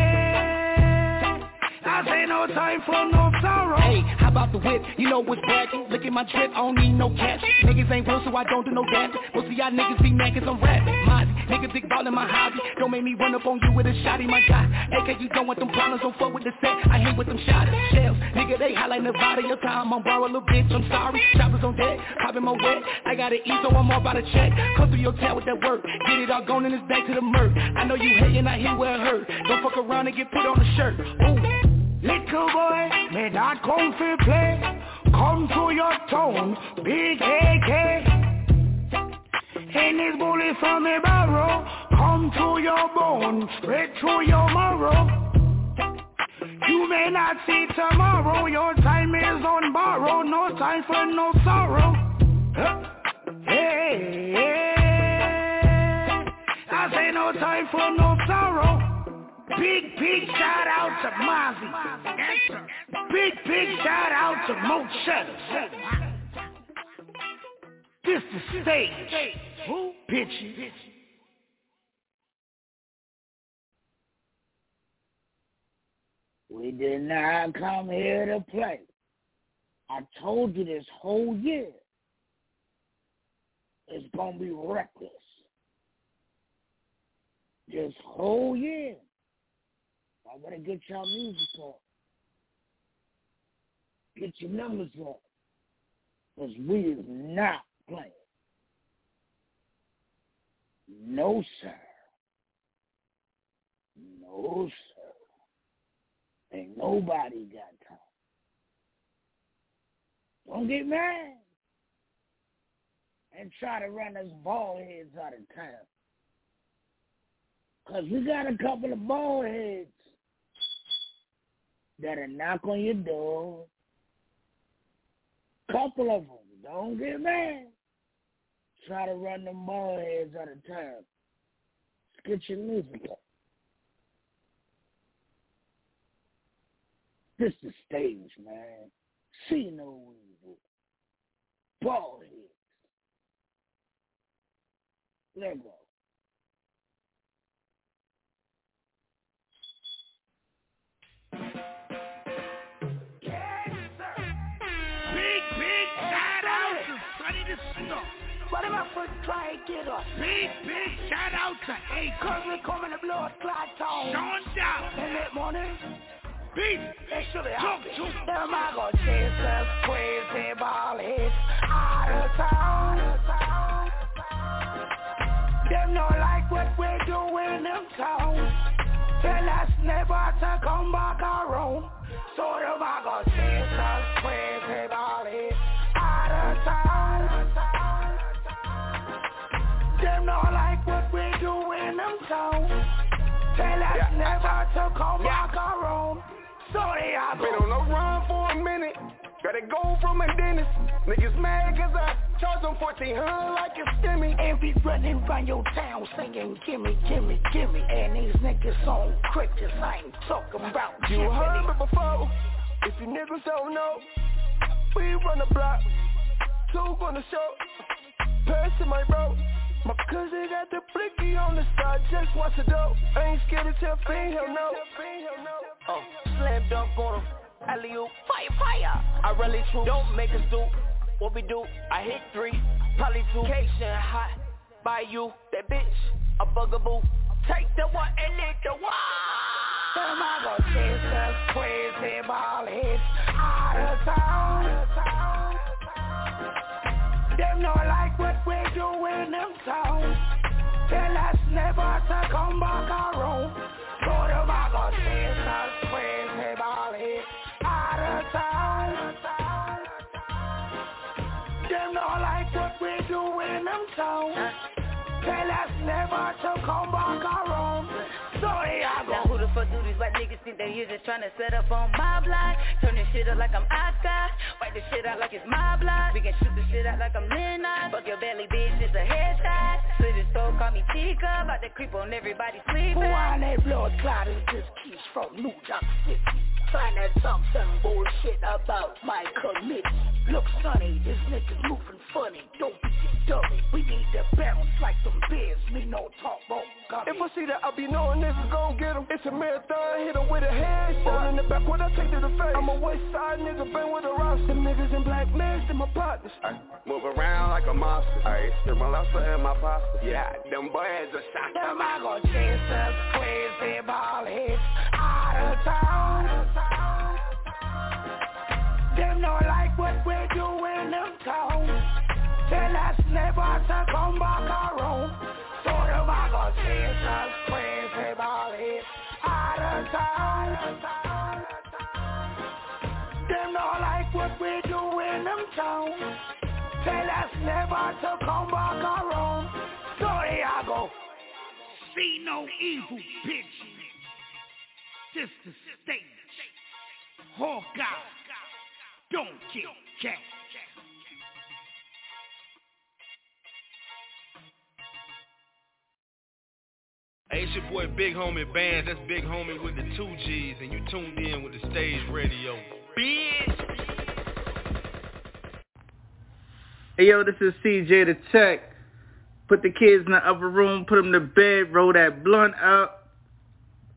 I say no time for no sorrow. Hey, how about the whip? You know what's bragging. Look at my drip, I don't need no cash. Niggas ain't real, so I don't do no dancing. Most of y'all niggas be mad cause I'm rapping. Mozzie, niggas big ball in my hobby. Don't make me run up on you with a shotty, my guy. AK, you don't want them problems, don't fuck with the set. I hate with them shotters, shells. Nigga, they hot like Nevada. Your time, I'm borrow a little bitch, I'm sorry. Choppers on deck, popping my wet. I gotta eat, so I'm all about to check. Come through your town with that work. Get it all gone and it's back to the murk. I know you hating, I hear where it hurt. Don't fuck around and get put on the shirt. Ooh. Little boy, may not come for play. Come to your town, big AK. And this bullet from a barrel, come to your bone, straight through your marrow. You may not see tomorrow, your time is on borrow, no time for no sorrow. Huh? Hey, hey, I say no time for no sorrow. Big, big shout out to Mozzie. Big, big shout out to Mo Cheddar. This the stage. Who? Pitchy. We did not come here to play. I told you this whole year it's gonna be reckless. This whole year. I want to get y'all music up. Get your numbers up. Because we is not playing. No, sir. No, sir. Ain't nobody got time. Don't get mad. And try to run us ball heads out of town. Because we got a couple of ball heads that'll knock on your door. Couple of them. Don't get mad. Try to run them ball heads out of town. Get your music up. This the stage, man. See no evil. Ball heads. Let go. Snow. What am I first try to get us? Big, big shout out to A. Cause we coming to blood clot town. Sean Down. And that morning, Beat. they should have Jump helped to. Them I go chase us crazy ball out of town. Them no like what we do in them town. Tell us never to come back around. Never to come back around. So they are Been on the run for a minute. Gotta go from a dentist. Niggas mad cause I charge them 1400 like a stimmy. And be running round your town singing gimme, gimme, gimme. And these niggas on crickets, I ain't talking about You Jimmy. heard me before. If you niggas don't know, we run the block. Two gonna show. Passing my bro. My cousin got the blicky on the side, just watch the dope. I ain't scared to tell Fiend, hell no. Oh, slam dunk on him. Alley oop, fire, fire. I really true. Don't make us do what we do. I hit three, probably two. Cation hot by you. That bitch, a bugaboo. Take the one and lick the one. Them I go chase us crazy ball heads out of town. Them not like what we do in them town. Tell us never to come back around. So the of sisters, crazy hit out of town. Them not like what we do in them town. Tell us never to come back around. So here Do these white niggas think they here just tryna set up on my block? Turn this shit up like I'm Oscar. Wipe this shit out like it's my block. We can shoot this shit out like I'm Lennox. Fuck your belly, bitch, it's a headshot. Slit his call me Tika. About to creep on everybody's sleep. Who on that blood clot is this keys from New York City? Trying to talk some bullshit about my committee. Look sunny, this nigga's moving funny. Don't be dummy. We need to bounce like some bears. Me no talk gummy. If I see that, I be knowing niggas gon' get him. It's a marathon, hit him with a headshot. in the back, what I take to the face. I'm a west side nigga, been with a roster. Them niggas in black masks, and my partners. Ay, move around like a monster. Ay, still my lobster and my pasta. Yeah, them boys are shot. Them I go chasers, crazy ball hits out of town. Them not like what we do in them town. Tell us never to come back around. So go chasers, crazy ball hits out of town. Them not like what we do in them town. Tell us never to come back around. So here I go. See no evil, bitch. This the stage. Hawkeye. Don't get jacked. Hey, it's your boy Big Homie Band. That's Big Homie with the two G's, and you tuned in with the stage radio. Bitch. Hey yo, this is CJ the Tech. Put the kids in the upper room, put them to bed, roll that blunt up,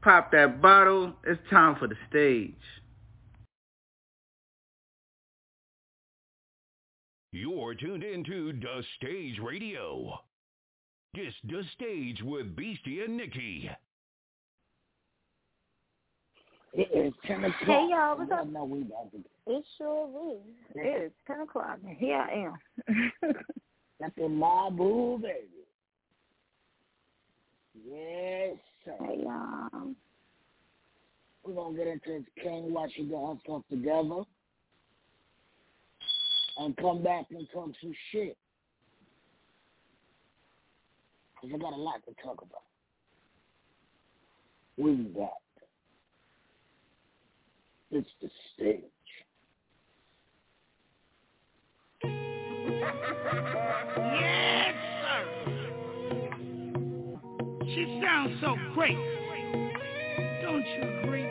pop that bottle. It's time for the stage. You're tuned into The Stage Radio. This The Stage with Beastie and Nikki. It is 10 o'clock. Hey y'all, what's up? know we about to It sure is. It is 10 o'clock and here I am. Got the Mabu, baby. Yes, sir. Hey y'all. We're going to get into this King Washington her stuff together. And come back and talk some shit. Because I got a lot to talk about. We got. It's the stage. Yes, sir. She sounds so great. Don't you agree?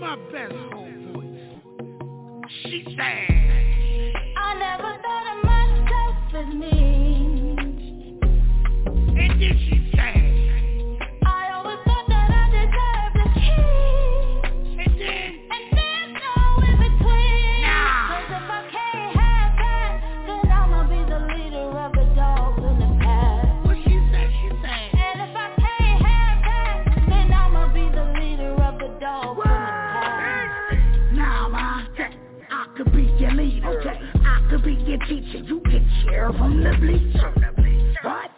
My best whole voice. She sang. I never thought of myself as me. And then teacher. You can cheer from the bleachers. What?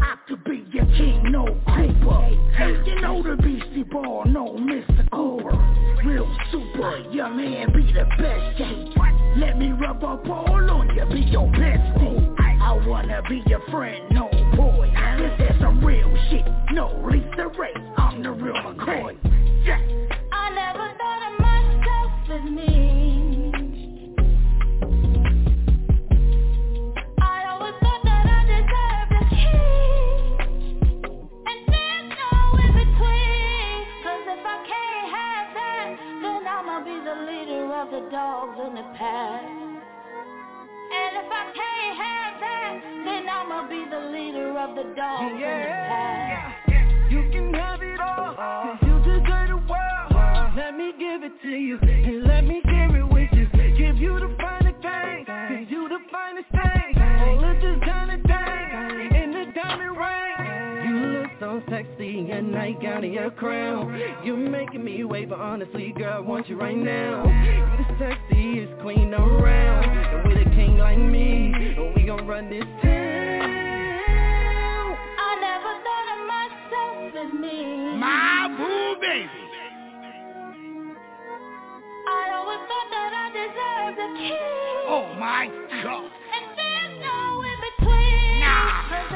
I could be your king, no Cooper. Hey, you know the Beastie Ball, no Mr. Cooper. Real super, your man be the best, yeah. Let me rub up all on you, be your bestie. I wanna be your friend, no boy. This is some real shit, no Lisa Ray. I'm the real McCoy. Dogs in the pack. And if I can't have that, then I'ma be the leader of the dogs in the pack. You can have it all, cause you deserve the world. Let me give it to you, and let me so sexy, your nightgown and your crown. You're making me wait, but honestly, girl, I want you right now. You the sexiest queen around. And with a king like me, we gon' run this town. I never thought of myself as me. My boo baby. I always thought that I deserved a king. Oh my God. And there's no in between. Nah.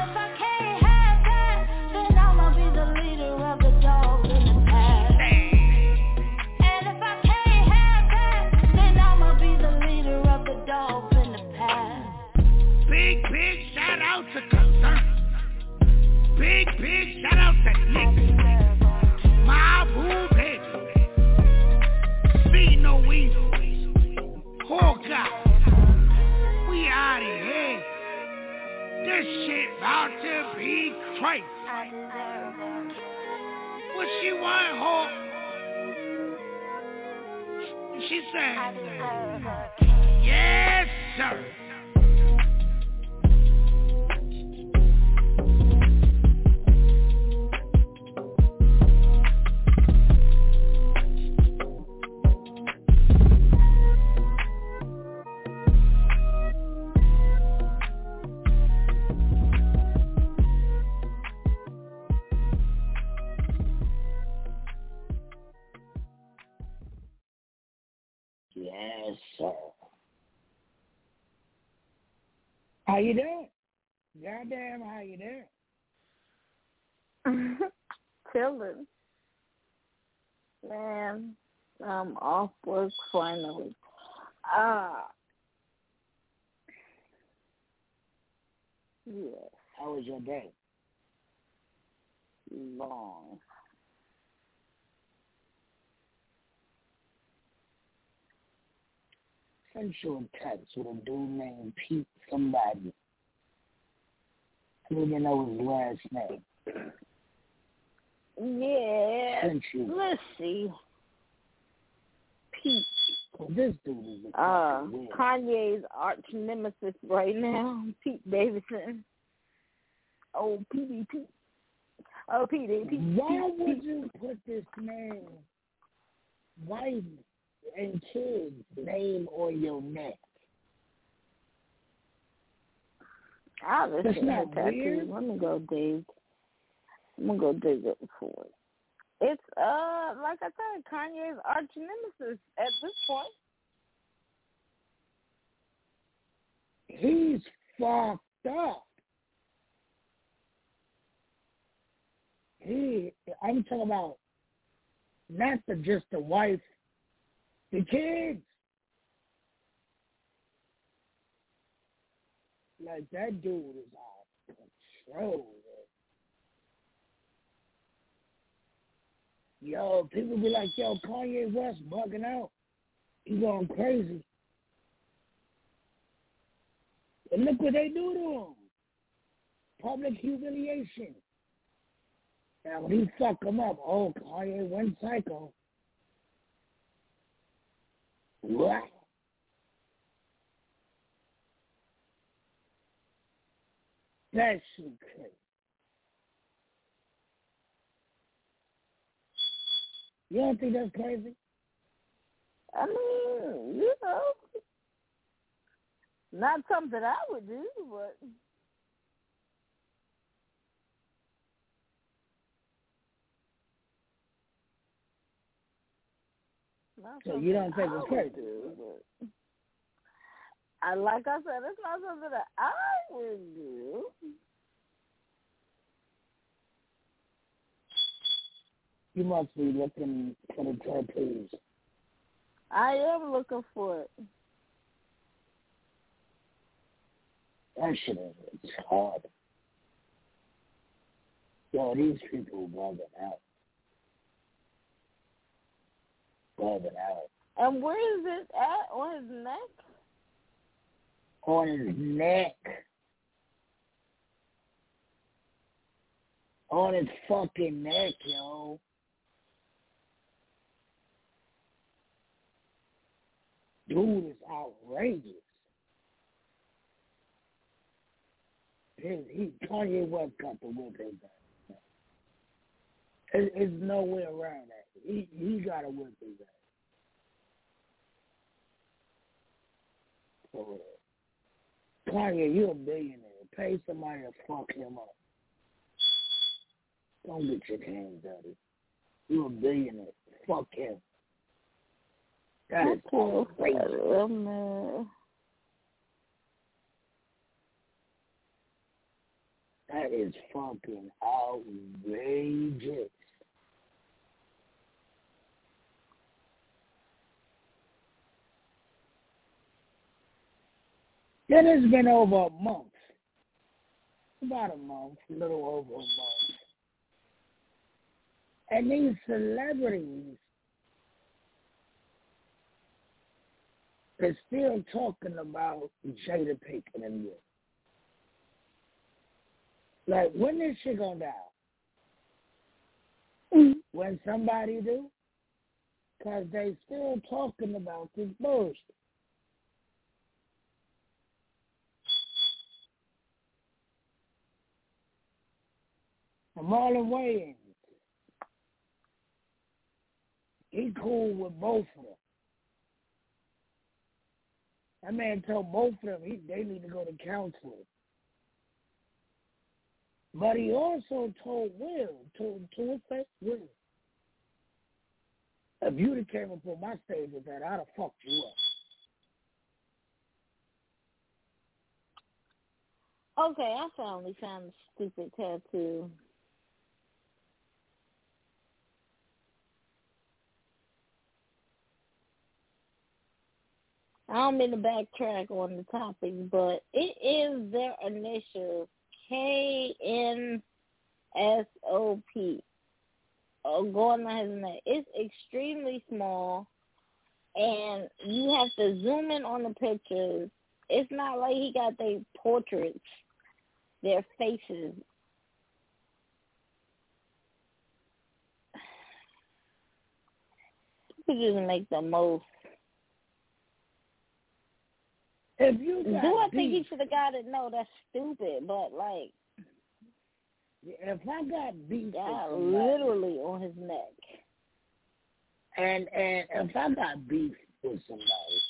You doing? Goddamn, how you doing? Chilling. Man, I'm off work finally. Ah. Yes, How was your day? long. A text with a dude named Pete somebody. I don't even know his last name. Yeah. You. Let's see. Pete. Well, this dude is a Uh. Kanye's arch nemesis right now, Pete Davidson. Oh, PDP. Oh, PDP. Why would you put this man, wife, and kids name on your neck? I was That's looking at not tattoo. weird. Let me go dig. I'm gonna go dig it for it. It's uh, like I said, Kanye's arch nemesis at this point. He's fucked up. He, I'm talking about not the just the wife, the kids. Like that dude is out of control. Yo, people be like, yo, Kanye West bugging out. He going crazy. And look what they do to him. Public humiliation. Now when he fuck him up, oh Kanye went psycho. What? That shit crazy. You don't think that's crazy? I mean, you know, not something I would do, but not So you don't think I it's would do, but I like I said, it's not something that I would do. You must be looking for the tattoos. I am looking for it. That shit is it's hard. Yo, these people are bugging out. And where is it at? On his neck? On his neck. On his fucking neck, yo. Dude is outrageous. He, he Kanye West got the whip his ass. There- There's no way around that. He he got to whip his ass. for real. Kanye, you a billionaire. Pay somebody to fuck him up. Don't get your hands dirty. You a billionaire. Fuck him. That is cool. crazy. Um, That is fucking outrageous. Then it's been over a month. About a month, a little over a month. And these celebrities are still talking about Jada Pinkett and you. Like, when is she gonna die? When somebody do? Because they still talking about this bullshit. Marlon Wayans, he cool with both of them. That man told both of them he, they need to go to counseling. But he also told Will, to to his face, Will, if you'd have came up on my stage with that, I'd have fucked you up. okay, I finally found a stupid tattoo. I don't mean to backtrack on the topic, but it is their initials K N S O P. Oh, going on his neck. It's extremely small, and you have to zoom in on the pictures. It's not like he got their portraits, their faces. People just make the most. If you Do I beef, think he should have got it? No, that's stupid. But like, if I got beef, got literally on his neck. and and if I got beef with somebody,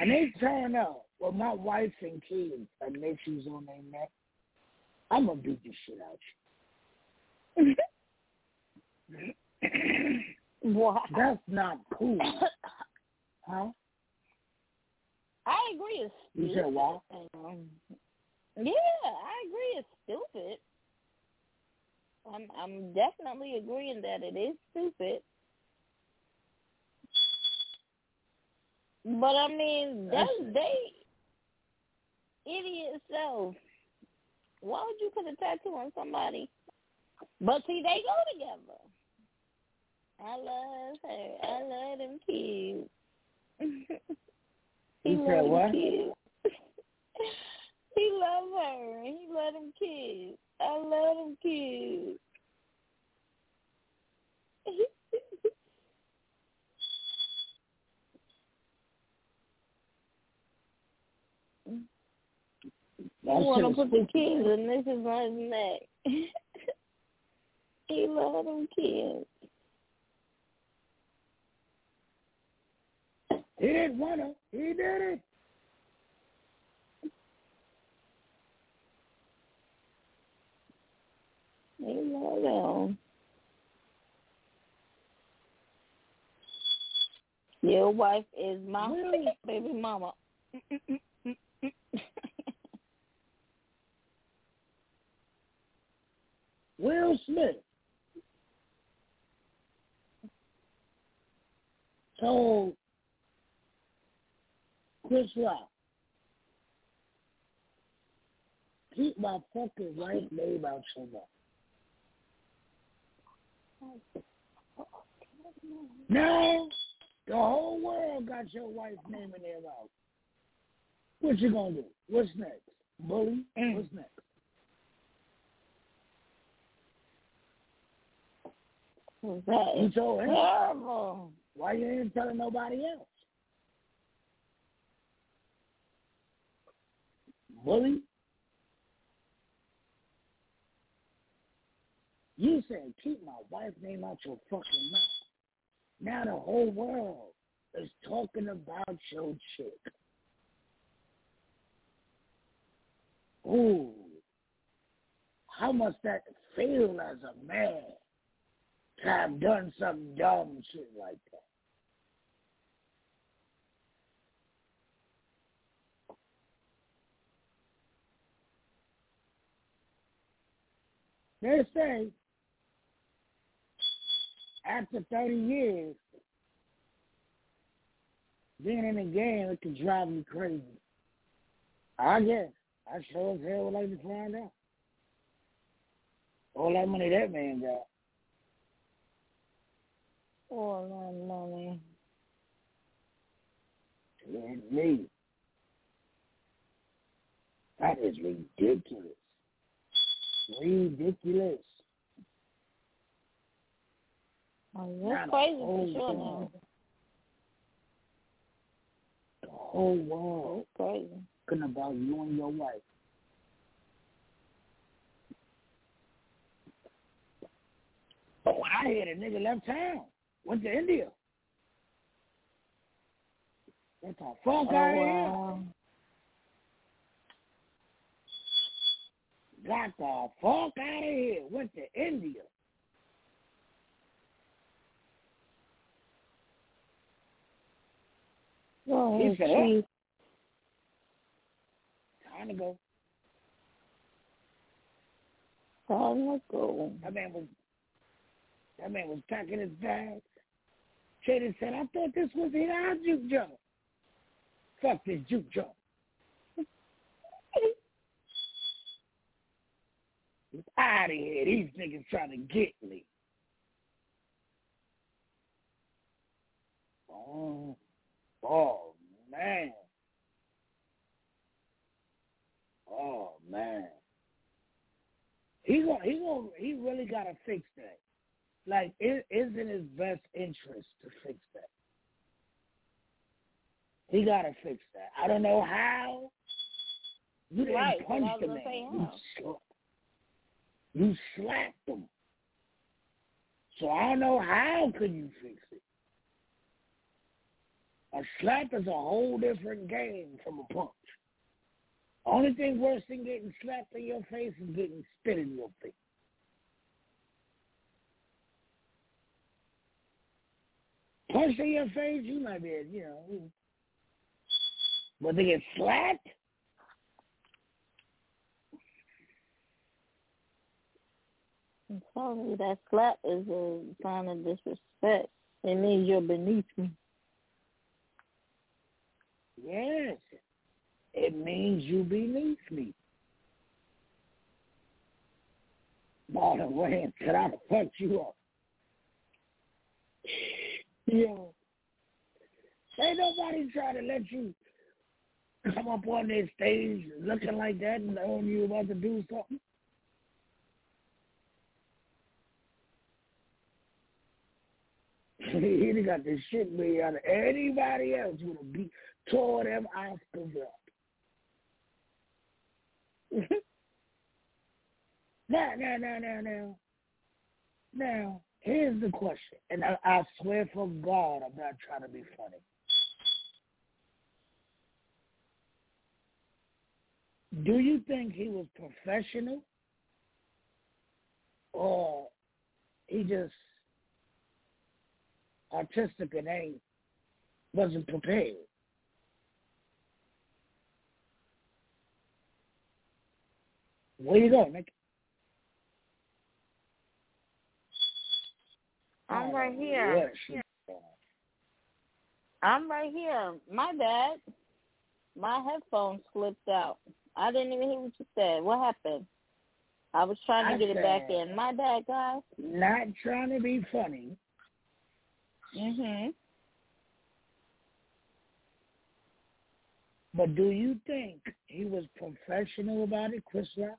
and they turn up with my wife and kids and nephews on their neck, I'm gonna beat the shit out you. Wow. That's not cool, huh? Agree. It's You said what? Um, yeah, I agree. It's stupid. I'm I'm definitely agreeing that it is stupid. But I mean, that's they idiot self. Why would you put a tattoo on somebody? But see, they go together. I love her. I love them kids. he You love said what? kids. he love her. He love them kids. I love them kids. You want to put the kids and this is his neck. he love them kids. He didn't want to. He did it. He love them. Your wife is my Really? baby mama. Will Smith told Chris Rock, keep my fucking wife name out your mouth. Now, the whole world got your wife's name in their mouth. What you gonna do? What's next? Bully? Mm. What's next? That You is told him. terrible. Why you ain't telling nobody else? Bully? You said keep my wife's name out your fucking mouth. Now the whole world is talking about your chick. Ooh, how must that feel as a man to have done some dumb shit like that? They say after 30 years, being in the game, it can drive you crazy. I guess. I sure as hell would like to find out. All that money that man got. All that money. And me. That is ridiculous. Ridiculous. Oh, that's crazy for sure now. The whole world That's crazy. talking about you and your wife. Oh, but when I hear the nigga left town, went to India. Get the fuck Oh, out wow. here. Got the fuck out of here. Went to India. Oh, He said, geez. Time to go. Time to go. That man was that man was packing his bags. Trader said, I thought this was in our juke joint. Fuck this juke joint. Out of here. These niggas trying to get me. Oh, oh man. Oh man. He gonna, he gonna, he really gotta fix that. Like it is in his best interest to fix that. He gotta fix that. I don't know how. You didn't Right, punch but I was the man. You, slapped them. So I don't know how could you fix it. A slap is a whole different game from a punch. Only thing worse than getting slapped in your face is getting spit in your face. Punch in your face, you might be, you know. But to get slapped, I'm telling you, that slap is a sign of disrespect. It means you're beneath me. yes, it means you beneath me. Marlon Wayans said I'd have fucked you up. Yo, ain't nobody trying to let you come up on this stage looking like that and knowing you about to do something. he done got the shit made out of anybody else would have beat tore them Oscars up. now, now, now, now, now. Now, here's the question, and I, I swear for God, I'm not trying to be funny. Do you think he was professional, or he just artistic and ain't wasn't prepared? Where you going, Nick? I'm Oh, right here. I'm right here. My bad. My headphones slipped out. I didn't even hear what you said. What happened? I was trying to I get it back in. My bad, guys. Not trying to be funny. Mhm. But do you think he was professional about it, Chris Rock?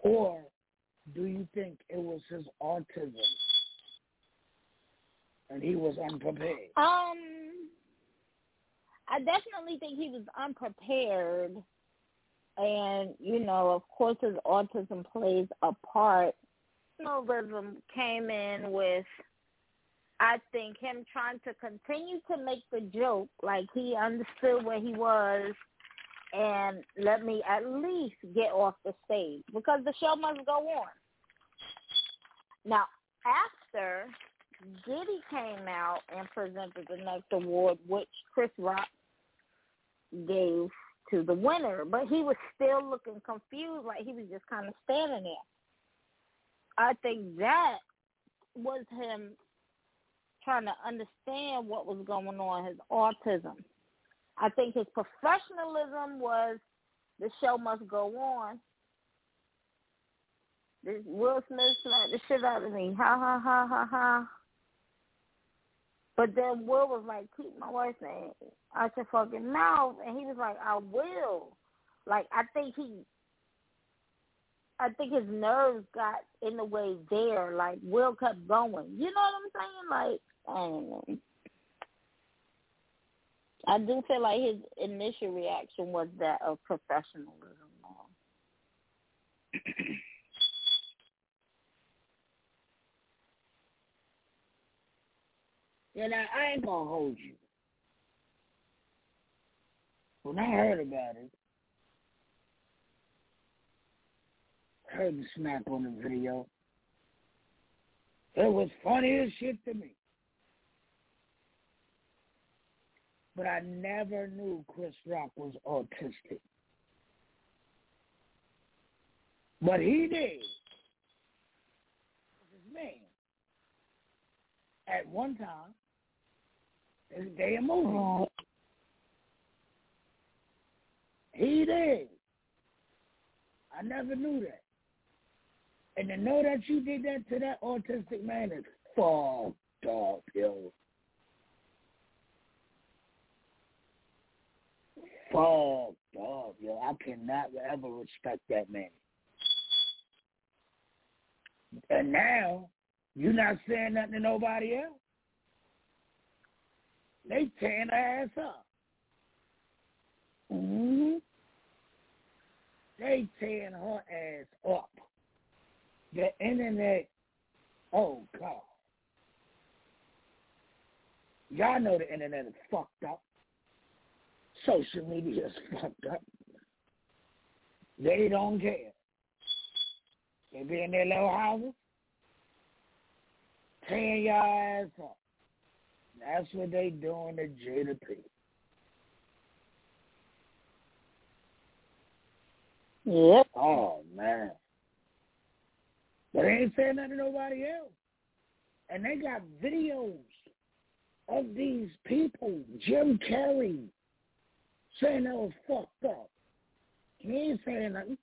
Or do you think it was his autism and he was unprepared? Um, I definitely think he was unprepared, and you know, of course, his autism plays a part. You know, came in with. I think him trying to continue to make the joke like he understood where he was and let me at least get off the stage because the show must go on. Now, after Diddy came out and presented the next award, which Chris Rock gave to the winner, but he was still looking confused, like he was just kind of standing there. I think that was him trying to understand what was going on, his autism. I think his professionalism was the show must go on. Will Smith slapped the shit out of me. Ha ha ha ha ha. But then Will was like, keep my wife's name out your fucking mouth. And he was like, I will. Like, I think he, I think his nerves got in the way there. Like, Will kept going. You know what I'm saying? Like, I don't know. I do feel like his initial reaction was that of professionalism. Yeah, now I ain't gonna hold you. When I heard about it, heard the snap on the video. It was funny as shit to me. But I never knew Chris Rock was autistic. But he did. His man. At one time, his damn movie. He did. I never knew that. And to know that you did that to that autistic man is fucked up, yo. Fucked up, yo. I cannot ever respect that man. And now, you not saying nothing to nobody else? They tearing her ass up. Mm-hmm. They tearing her ass up. The internet, oh God. Y'all know the internet is fucked up. Social media is fucked up. They don't care. They be in their little houses, tearing your ass up. That's what they doing to Jada P. Yep. Oh man. But they ain't saying nothing to nobody else. And they got videos of these people, Jim Carrey, saying that was fucked up. He ain't saying nothing.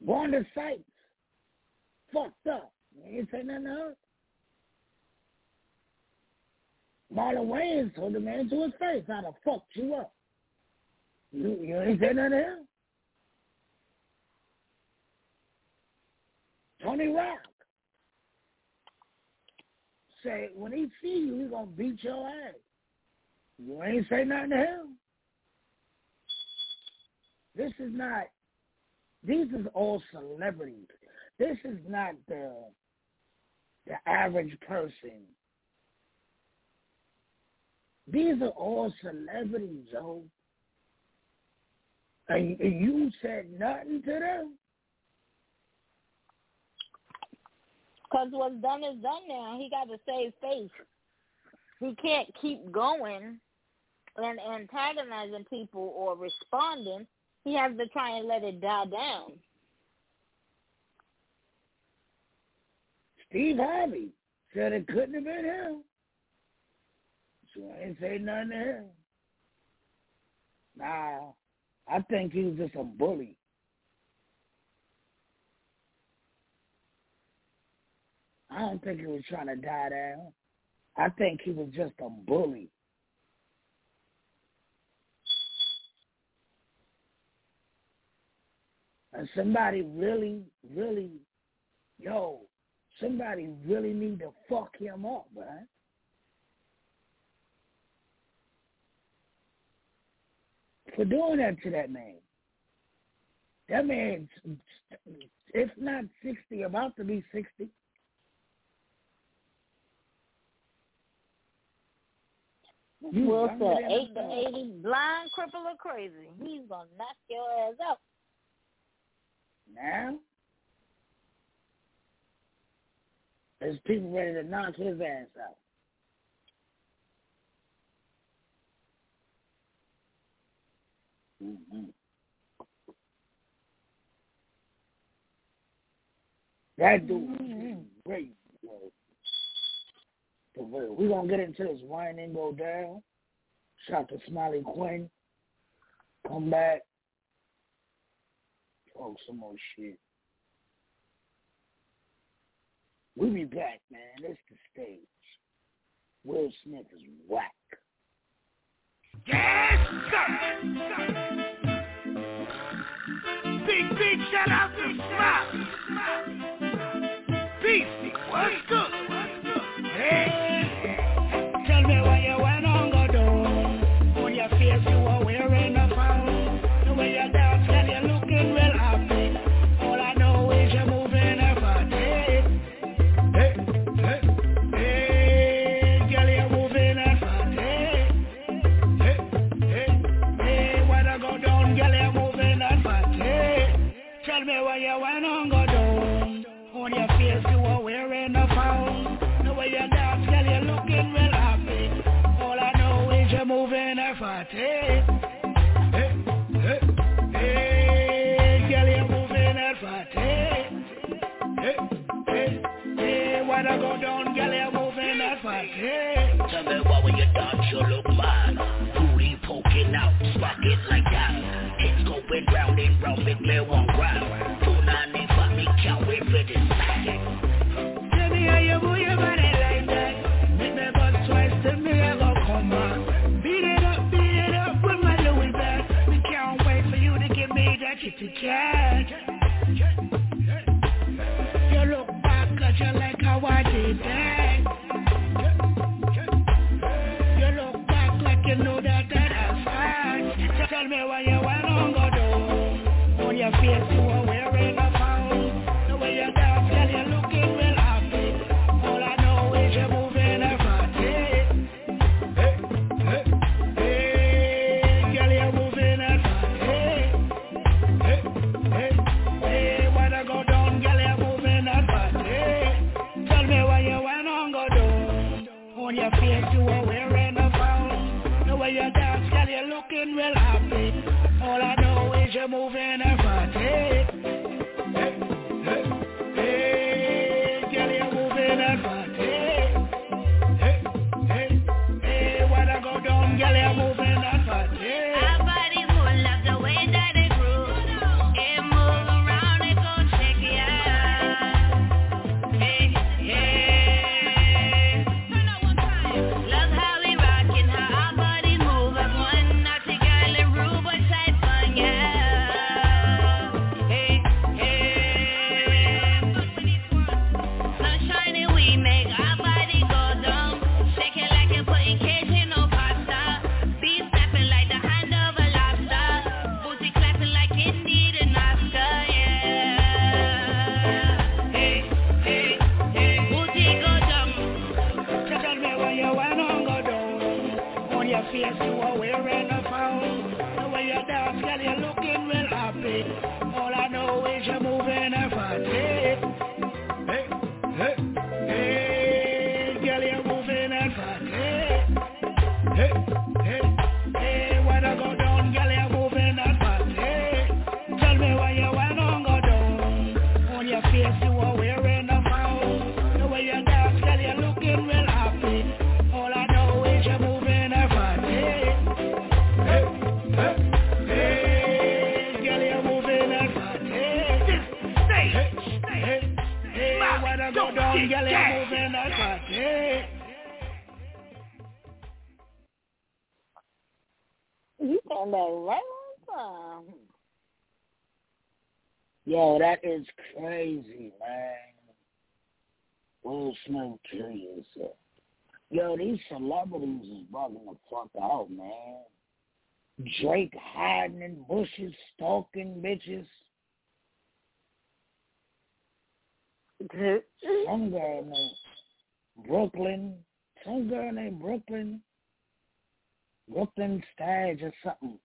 Wanda Sykes, fucked up. He ain't saying nothing to her. Marlon Wayans told the man to his face, I'd have fucked you up. You, you ain't saying nothing to him? Tony Rock say when he see you, he gonna beat your ass. You ain't say nothing to him. This is not. These is all celebrities. This is not the the average person. These are all celebrities, yo. And you said nothing to them. Because what's done is done now. He got to save face. He can't keep going and antagonizing people or responding. He has to try and let it die down. Steve Harvey said it couldn't have been him. So I ain't say nothing to him. Nah, I think he was just a bully. I don't think he was trying to die down. I think he was just a bully. and somebody really, really, yo, somebody really need to fuck him up, man, For doing that to that man. That man, if not 60, about to be 60. You Will say eight to eighty, blind, cripple, or crazy. He's gonna knock your ass out now. There's people ready to knock his ass out. Mm-hmm. That dude mm-hmm. great. We're going to get into this wine and go down. Shout to Smiley Quinn. Come back on some more shit. We be back, man. It's the stage. Will Smith is whack. Yes, sir. Big, big shout out to Smiley. Peace what's good? going out, spark it like that. It's going round and round, big man won't ride. Two nine eight, fuck me, count for this packet. Tell me how you move your body like that. Make me bust twice, tell me I gon' come back. Beat it up, beat it up with my Louis back. Can't wait for you to give me that kitty cat. You look back, cause you like how I did that. You look back like you know that. Tell me what you want to go do. On your face, moving and rotate. just not kill yourself. Yo, these celebrities is bugging the fuck out, man. Drake hiding in bushes, stalking bitches. some girl named Brooklyn, some girl named Brooklyn, Brooklyn Stage or something.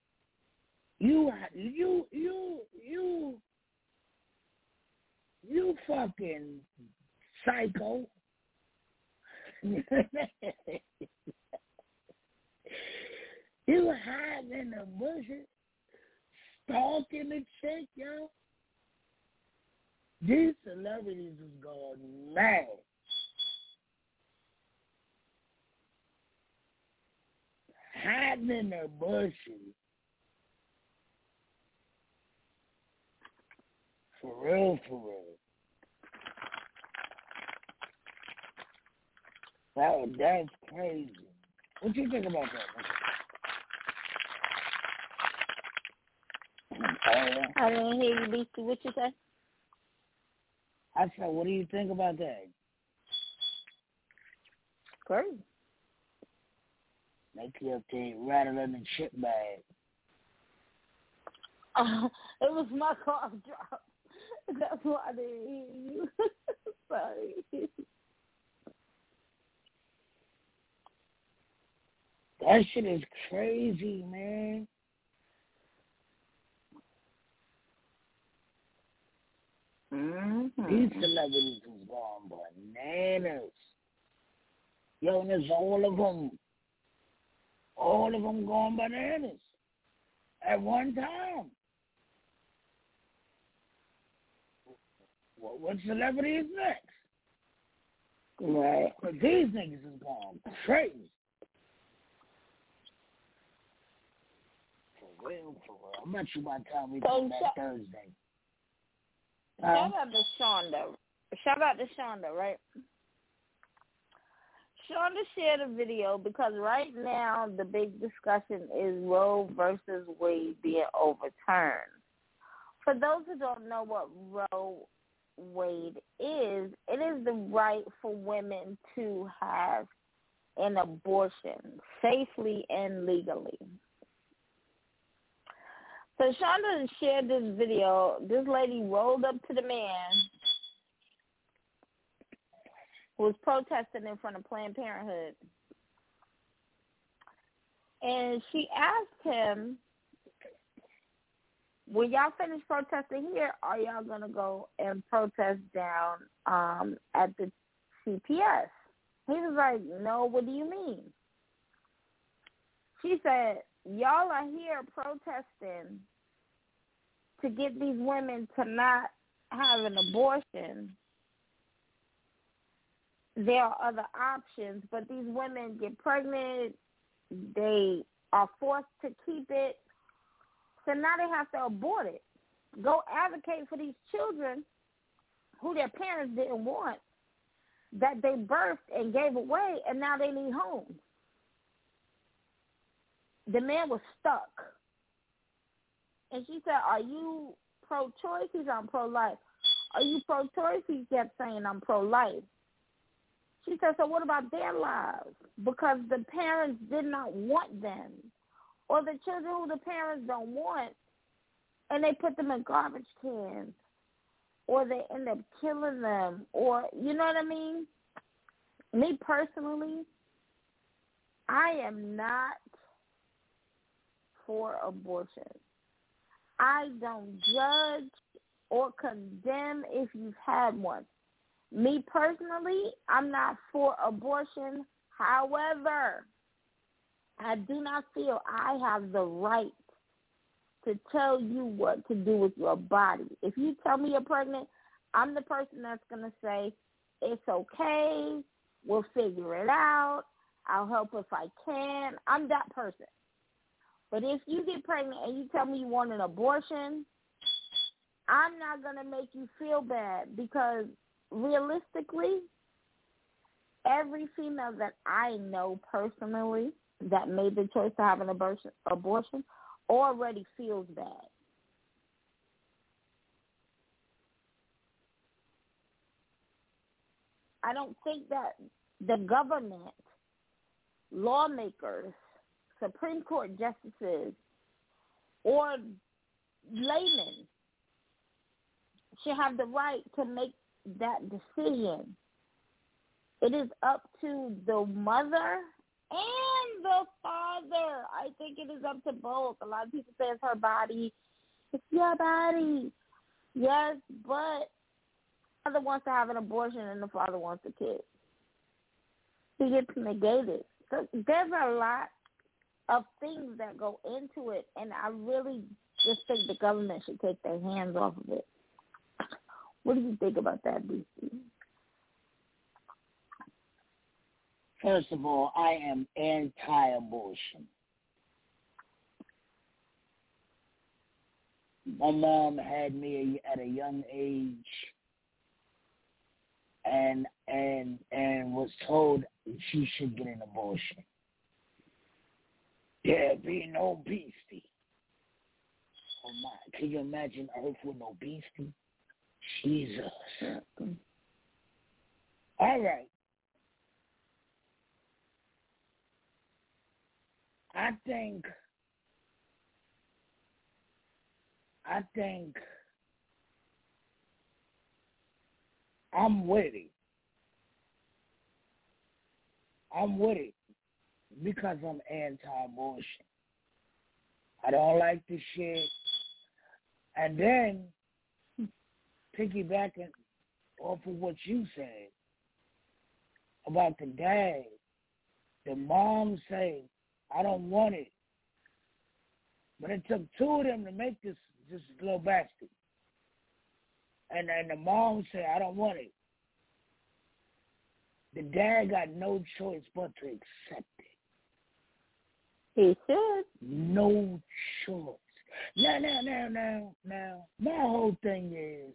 You, you, you, you, you fucking psycho. you hiding in the bushes, stalking the chick, yo. These celebrities is going mad. Hiding in the bushes. For real, for real. That that's crazy. What do you think about that? I didn't hear you, Beastie. What you say? I said, what do you think about that? Crazy. Make you up there rattling the chip bag. Uh, it was my car drop. That's why I didn't hear you. Sorry. That shit is crazy, man. Mm-hmm. These celebrities is gone bananas. Yo, and there's all of them. All of them gone bananas at one time. What, what celebrity is next? Right. But these niggas is gone crazy. For real, for real. I bet you by the time we So come back sh- Thursday. Shout out to Shonda. Shout out to Shonda, right? Shonda shared a video because right now the big discussion is Roe versus Wade being overturned. For those who don't know what Roe Wade is, it is the right for women to have an abortion safely and legally. So Shonda shared this video. This lady rolled up to the man who was protesting in front of Planned Parenthood. And she asked him, when y'all finish protesting here, are y'all going to go and protest down um, at the CPS? He was like, no, what do you mean? She said, y'all are here protesting to get these women to not have an abortion. There are other options, but these women get pregnant, they are forced to keep it, so now they have to abort it. Go advocate for these children who their parents didn't want, that they birthed and gave away, and now they need homes the man was stuck. And she said, Are you pro choice? He said, I'm pro life. Are you pro choice? He kept saying, I'm pro life. She said, So what about their lives? Because the parents did not want them. Or the children who the parents don't want and they put them in garbage cans. Or they end up killing them. Or you know what I mean? Me personally, I am not for abortion. I don't judge or condemn if you've had one. Me personally, I'm not for abortion. However, I do not feel I have the right to tell you what to do with your body. If you tell me you're pregnant, I'm the person that's going to say, it's okay, we'll figure it out, I'll help if I can. I'm that person. But if you get pregnant and you tell me you want an abortion, I'm not going to make you feel bad because realistically, every female that I know personally that made the choice to have an abortion, abortion already feels bad. I don't think that the government, lawmakers, Supreme Court justices, or laymen should have the right to make that decision. It is up to the mother and the father. I think it is up to both. A lot of people say it's her body. It's your body. Yes, but the mother wants to have an abortion and the father wants a kid. He gets negated. So there's a lot of things that go into it, and I really just think the government should take their hands off of it. What do you think about that, BC? First of all, I am anti-abortion. My mom had me at a young age and and and was told she should get an abortion. Yeah, being obesity. Oh my! Can you imagine Earth with no beastie? Jesus. All right. I think I think I'm with it. I'm with it because I'm anti-abortion. I don't like the shit. And then piggybacking off of what you said about the dad, the mom say, I don't want it. But it took two of them to make this this little bastard. And and the mom said, I don't want it. The dad got no choice but to accept it. He should. No choice. Now, now, now, now, now. My whole thing is,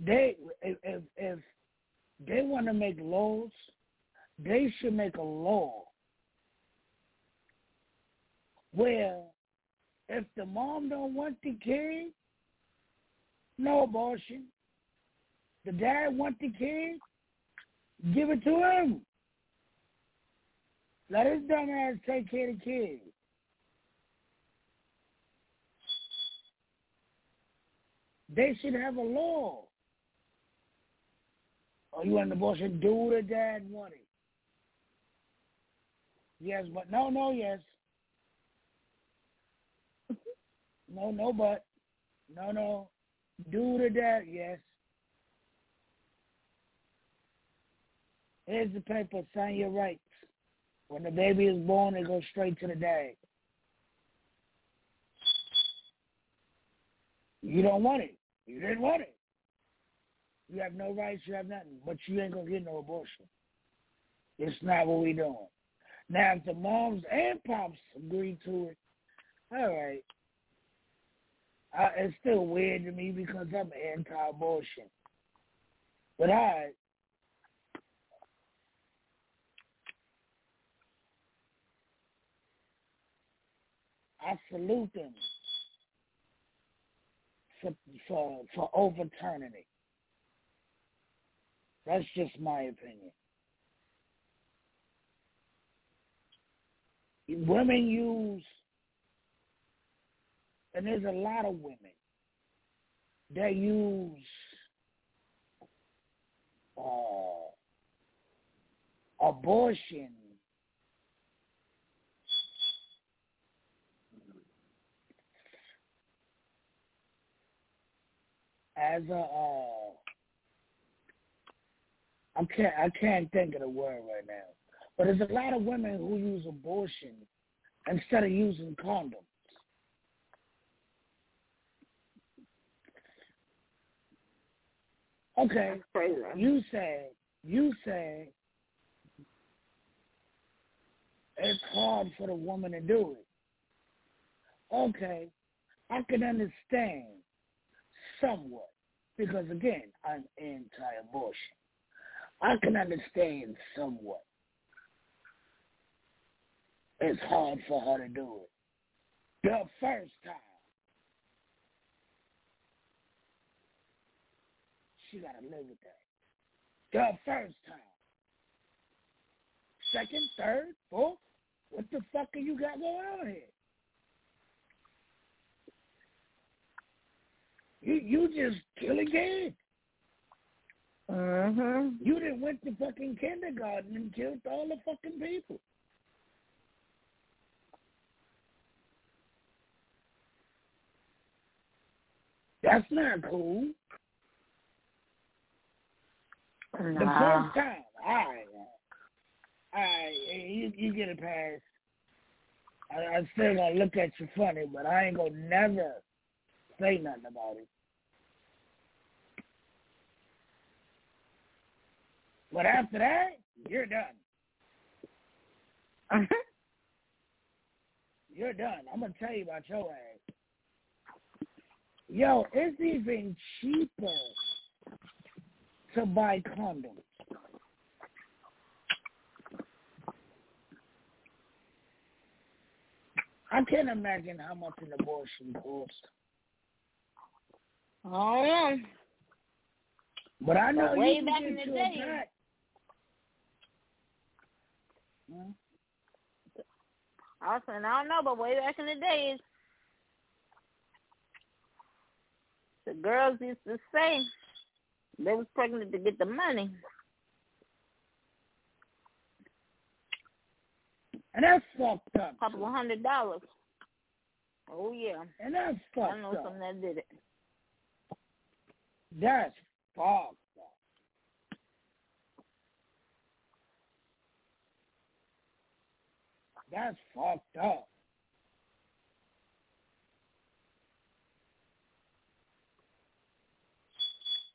they if if, if they want to make laws, they should make a law where if the mom don't want the kid, no abortion. The dad want the kid, give it to him. Let his dumb ass take care of the kid. They should have a law. Oh, you want an abortion? Do the dad want it? Yes, but no, no, yes. No, no, but. No, no. Do the dad, yes. Here's the paper. Sign your rights. When the baby is born, it goes straight to the dad. You don't want it. You didn't want it. You have no rights. You have nothing. But you ain't gonna get no abortion. It's not what we doing. Now, if the moms and pops agree to it, all right. Uh, it's still weird to me because I'm anti-abortion. But I, I salute them for for for overturning it. That's just my opinion. Women use, and there's a lot of women that use uh, abortion as a uh, I can't I can't think of the word right now. But there's a lot of women who use abortion instead of using condoms. Okay. You said you said it's hard for the woman to do it. Okay. I can understand somewhat because again, I'm anti-abortion. I can understand somewhat. It's hard for her to do it. The first time, she got to live with that. The first time. Second, third, fourth, what the fuck are you got going on here? You you just kill again. Mm-hmm. You didn't went to fucking kindergarten and killed all the fucking people. That's not cool. Nah. The first time, all right, all right, you you get a pass. I, I'm still gonna look at you funny, but I ain't gonna never say nothing about it. But after that, you're done. you're done. I'm gonna tell you about your ass. Yo, it's even cheaper to buy condoms. I can't imagine how much an abortion costs. Oh, yeah. But I know But way you back in the day- Hmm? I was saying, I don't know, but way back in the days, the girls used to say they was pregnant to get the money. And that's fucked up. A couple of hundred dollars. Oh yeah. And that's fucked up. I know up. some that did it. That's fucked up. That's fucked up.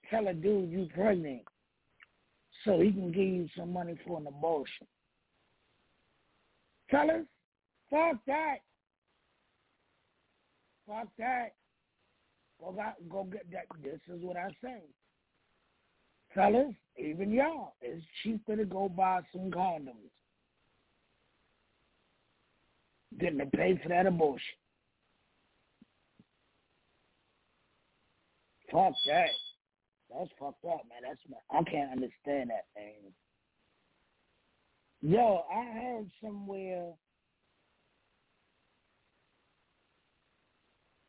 Tell a dude you pregnant so he can give you some money for an abortion. Fellas, fuck that. Fuck that. Go got, go get that. This is what I say. Fellas, even y'all, it's cheaper to go buy some condoms than to pay for that abortion. Fuck that. That's fucked up, man. That's I can't understand that, thing. Yo, I heard somewhere.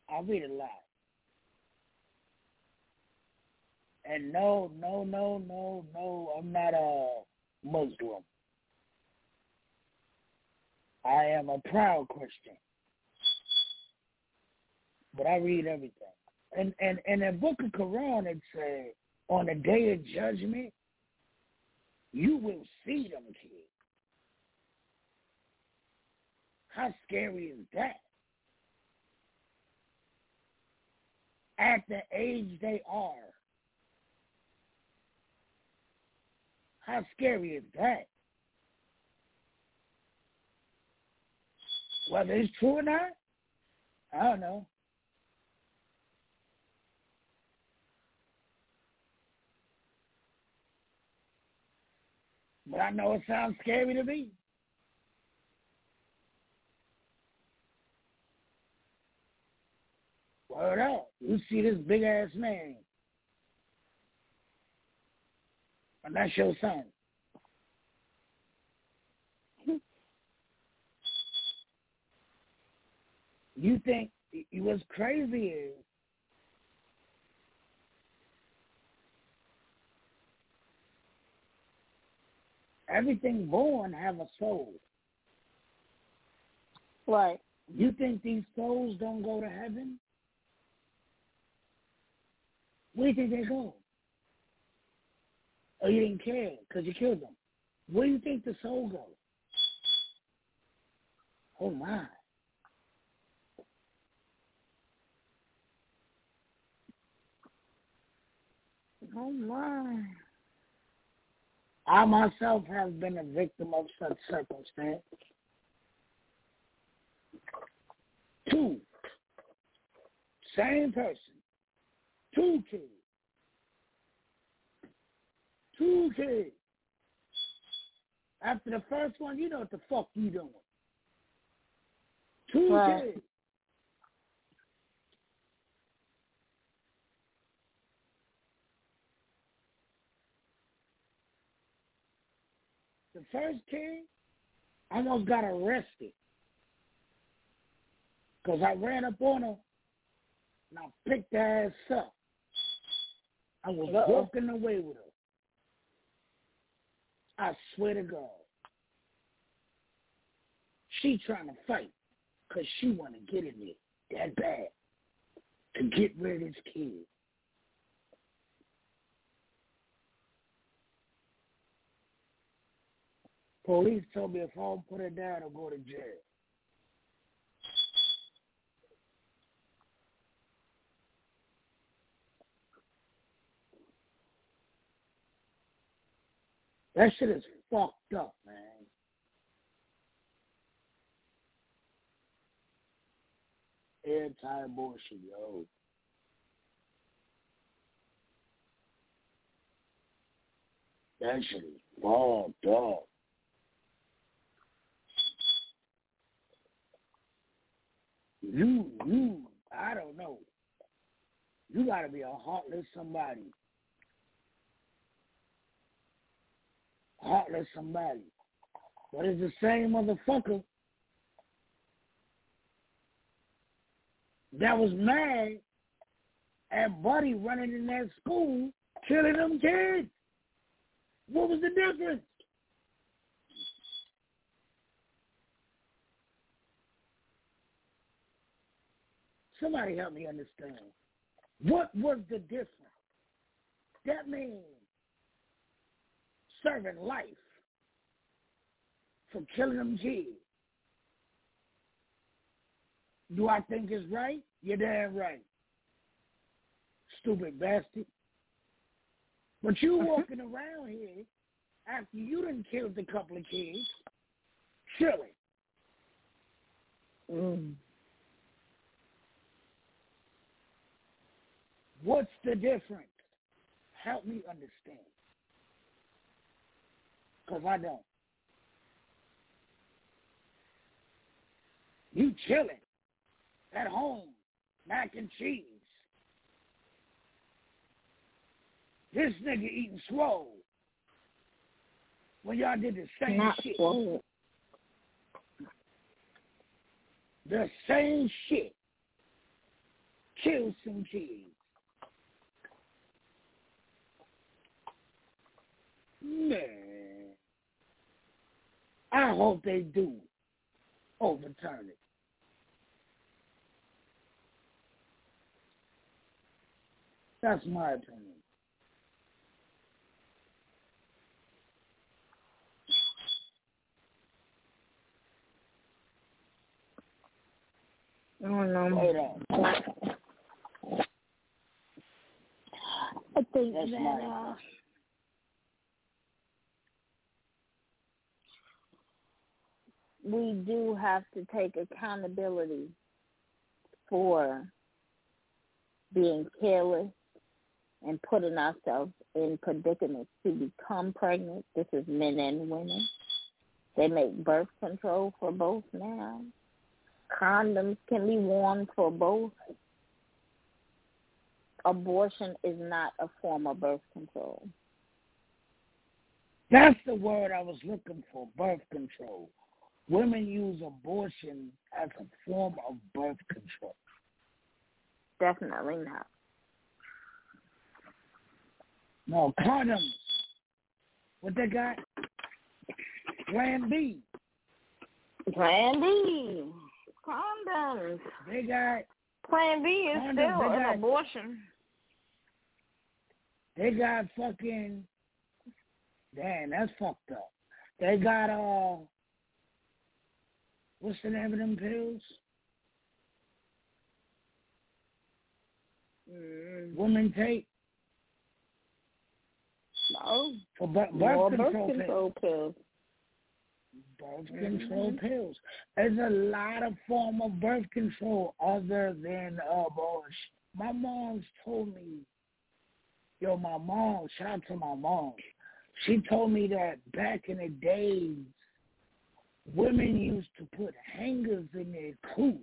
I read a lot. And no, no, no, no, no, I'm not a Muslim. I am a proud Christian. But I read everything. And and in the book of Quran it says on the day of judgment, you will see them kids. How scary is that? At the age they are. How scary is that? Whether it's true or not, I don't know. But I know it sounds scary to me. Word up. You see this big ass man. And that's your son. You think what's crazy is everything born have a soul. Right. You think these souls don't go to heaven? Where did they go? Oh, you didn't care because you killed them. Where do you think the soul goes? Oh my. Oh my. I myself have been a victim of such circumstance. Two. Same person. Two kids. Two kids. After the first one, you know what the fuck you doing. Two Right. kids. The first kid I almost got arrested because I ran up on her and I picked her ass up. I was Uh-oh. walking away with her. I swear to God. She trying to fight because she want to get in there that bad. to get rid of this kid. Police told me if I don't put it down, I'll go to jail. That shit is fucked up, man. Anti bullshit, yo. That shit is fucked up. You, you, I don't know. You gotta be a heartless somebody. Heartless somebody. But it's the same motherfucker that was mad at Buddy running in that school killing them kids. What was the difference? Somebody help me understand. What was the difference? That means serving life for killing them kids. Do I think it's right? You're damn right. Stupid bastard. But you walking around here after you done killed a couple of kids, chilling. Mm. What's the difference? Help me understand. Because I don't. You chilling at home, mac and cheese. This nigga eating swole. When y'all did the same Not shit. swole. The same shit. Kill some kids. Man. I hope they do overturn it. That's my opinion. I don't know. Hold on. I think That's that my uh, we do have to take accountability for being careless and putting ourselves in predicaments to become pregnant. This is men and women. They make birth control for both now. Condoms can be worn for both. Abortion is not a form of birth control. That's the word I was looking for, birth control. Women use abortion as a form of birth control. Definitely not. No, condoms. What they got? Plan B. Plan B. Condoms. They got Plan B is Condoms, still an got- abortion. they got fucking damn, that's fucked up. They got uh what's the name of them pills? Mm. Women take No. for birth, More birth birth control control pills. pills. Birth control Mhm. pills. There's a lot of form of birth control other than abortion. My mom's told me, yo, my mom, shout out to my mom. She told me that back in the days, women used to put hangers in their cooch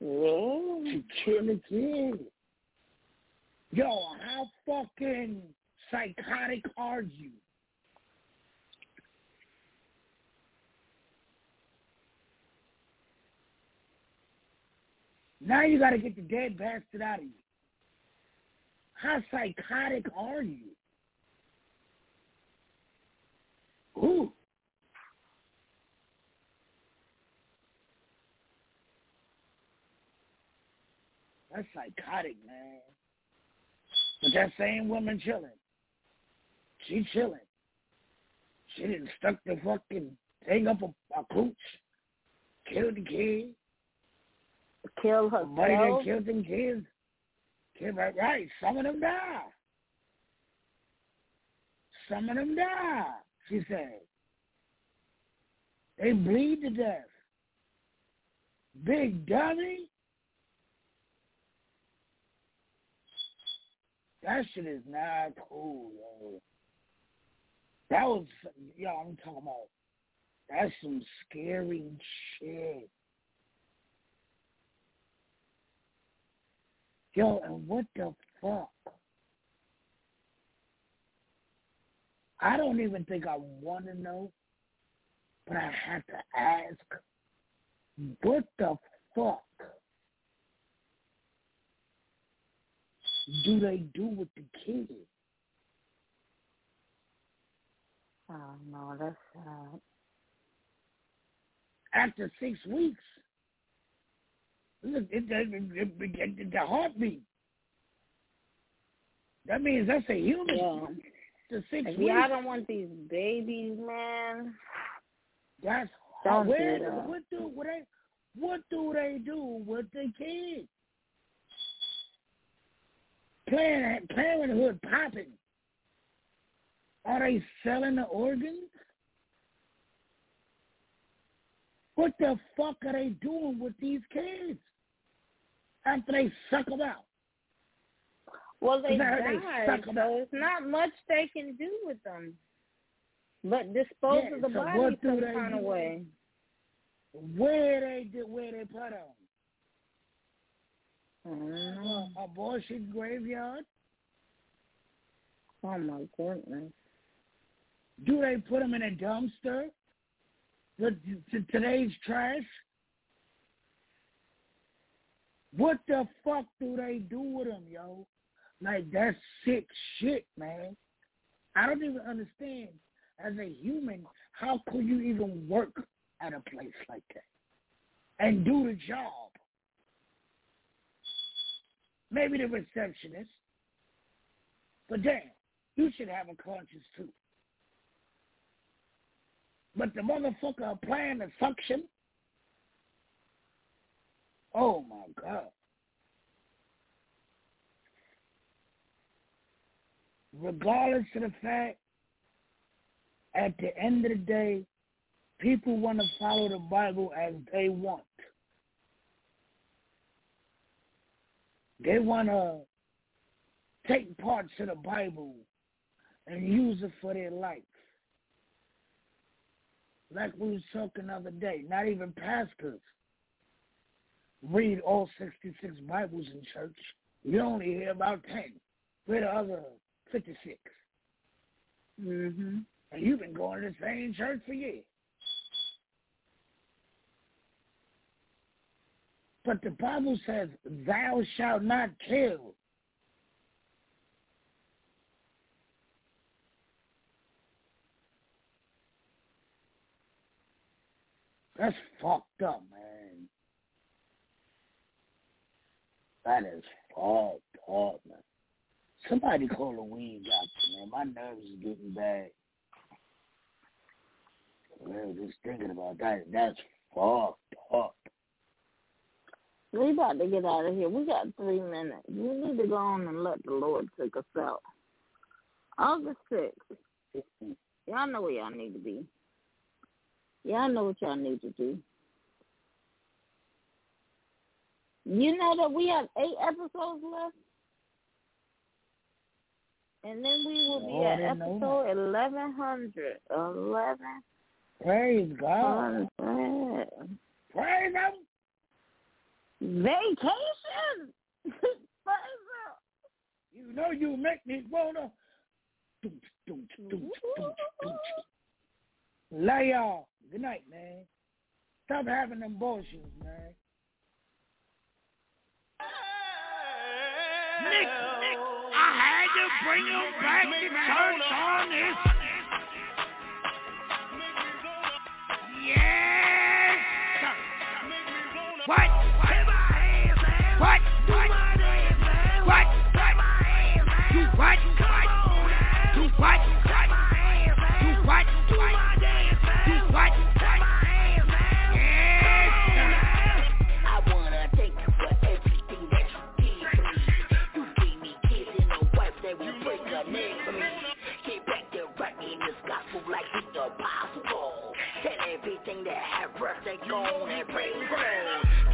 to kill a kid. Yo, how fucking psychotic are you? Now you gotta get the dead bastard out of you. How psychotic are you? Ooh. That's psychotic, man. But that same woman chilling. She chilling. She didn't stuck the fucking thing up a, a cooch. Killed the kid. Kill her. Somebody that killed them kids. Killed right, right. Some of them die. Some of them die, she said. They bleed to death. Big dummy. That shit is not cool, yo. That was, yo, I'm talking about, that's some scary shit. Yo, and what the fuck? I don't even think I want to know, but I have to ask, what the fuck do they do with the kids? Oh no, that's sad. After six weeks, look, it, it, it, the heartbeat. That means that's a human. Yeah. The six If weeks. y'all don't want these babies, man. That's Don't where, do what do what they what do they do with the kids? Planned Parenthood popping. Are they selling the organs? What the fuck are they doing with these kids after they suck them out? Well, they they died, suck 'em so it's not much they can do with them. But dispose Yeah, of the so body some kind of way. Where they where they put them? Mm. Uh, abortion graveyard? Oh my goodness. Do they put them in a dumpster? The, to today's trash? What the fuck do they do with them, yo? Like that's sick shit, man. I don't even understand. As a human, how could you even work at a place like that and do the job? Maybe the receptionist, but damn, you should have a conscience too. But the motherfucker applying the suction. Oh my God. Regardless of the fact, at the end of the day, people want to follow the Bible as they want. They want to take parts of the Bible and use it for their life. Like we was talking the other day, not even pastors read all 66 Bibles in church. You only hear about 10. Where the other 56? Mm-hmm. And you've been going to the same church for years. But the Bible says, thou shalt not kill. That's fucked up, man. That is fucked up, man. Somebody call a weed doctor, man. My nerves is getting bad. Man, just thinking about that. That's fucked up. We about to get out of here. We got three minutes. We need to go on and let the Lord take us out. August 6th. Y'all know where y'all need to be. Y'all know what y'all need to do. You know that we have eight episodes left? And then we will Oh, be I at episode eleven hundred. Eleven Praise God. Praise Him. Vacation. You know you make me wanna. Love y'all. Good night, man. Stop having them bullshits, man. Nick, I had to bring him back to church on this. Yes, sir. What? What? What? what? Do what? Do what? Do what? Made for me. Get back there, write me this gospel like it's the apostle. Tell everything that have breath that gone and praise God.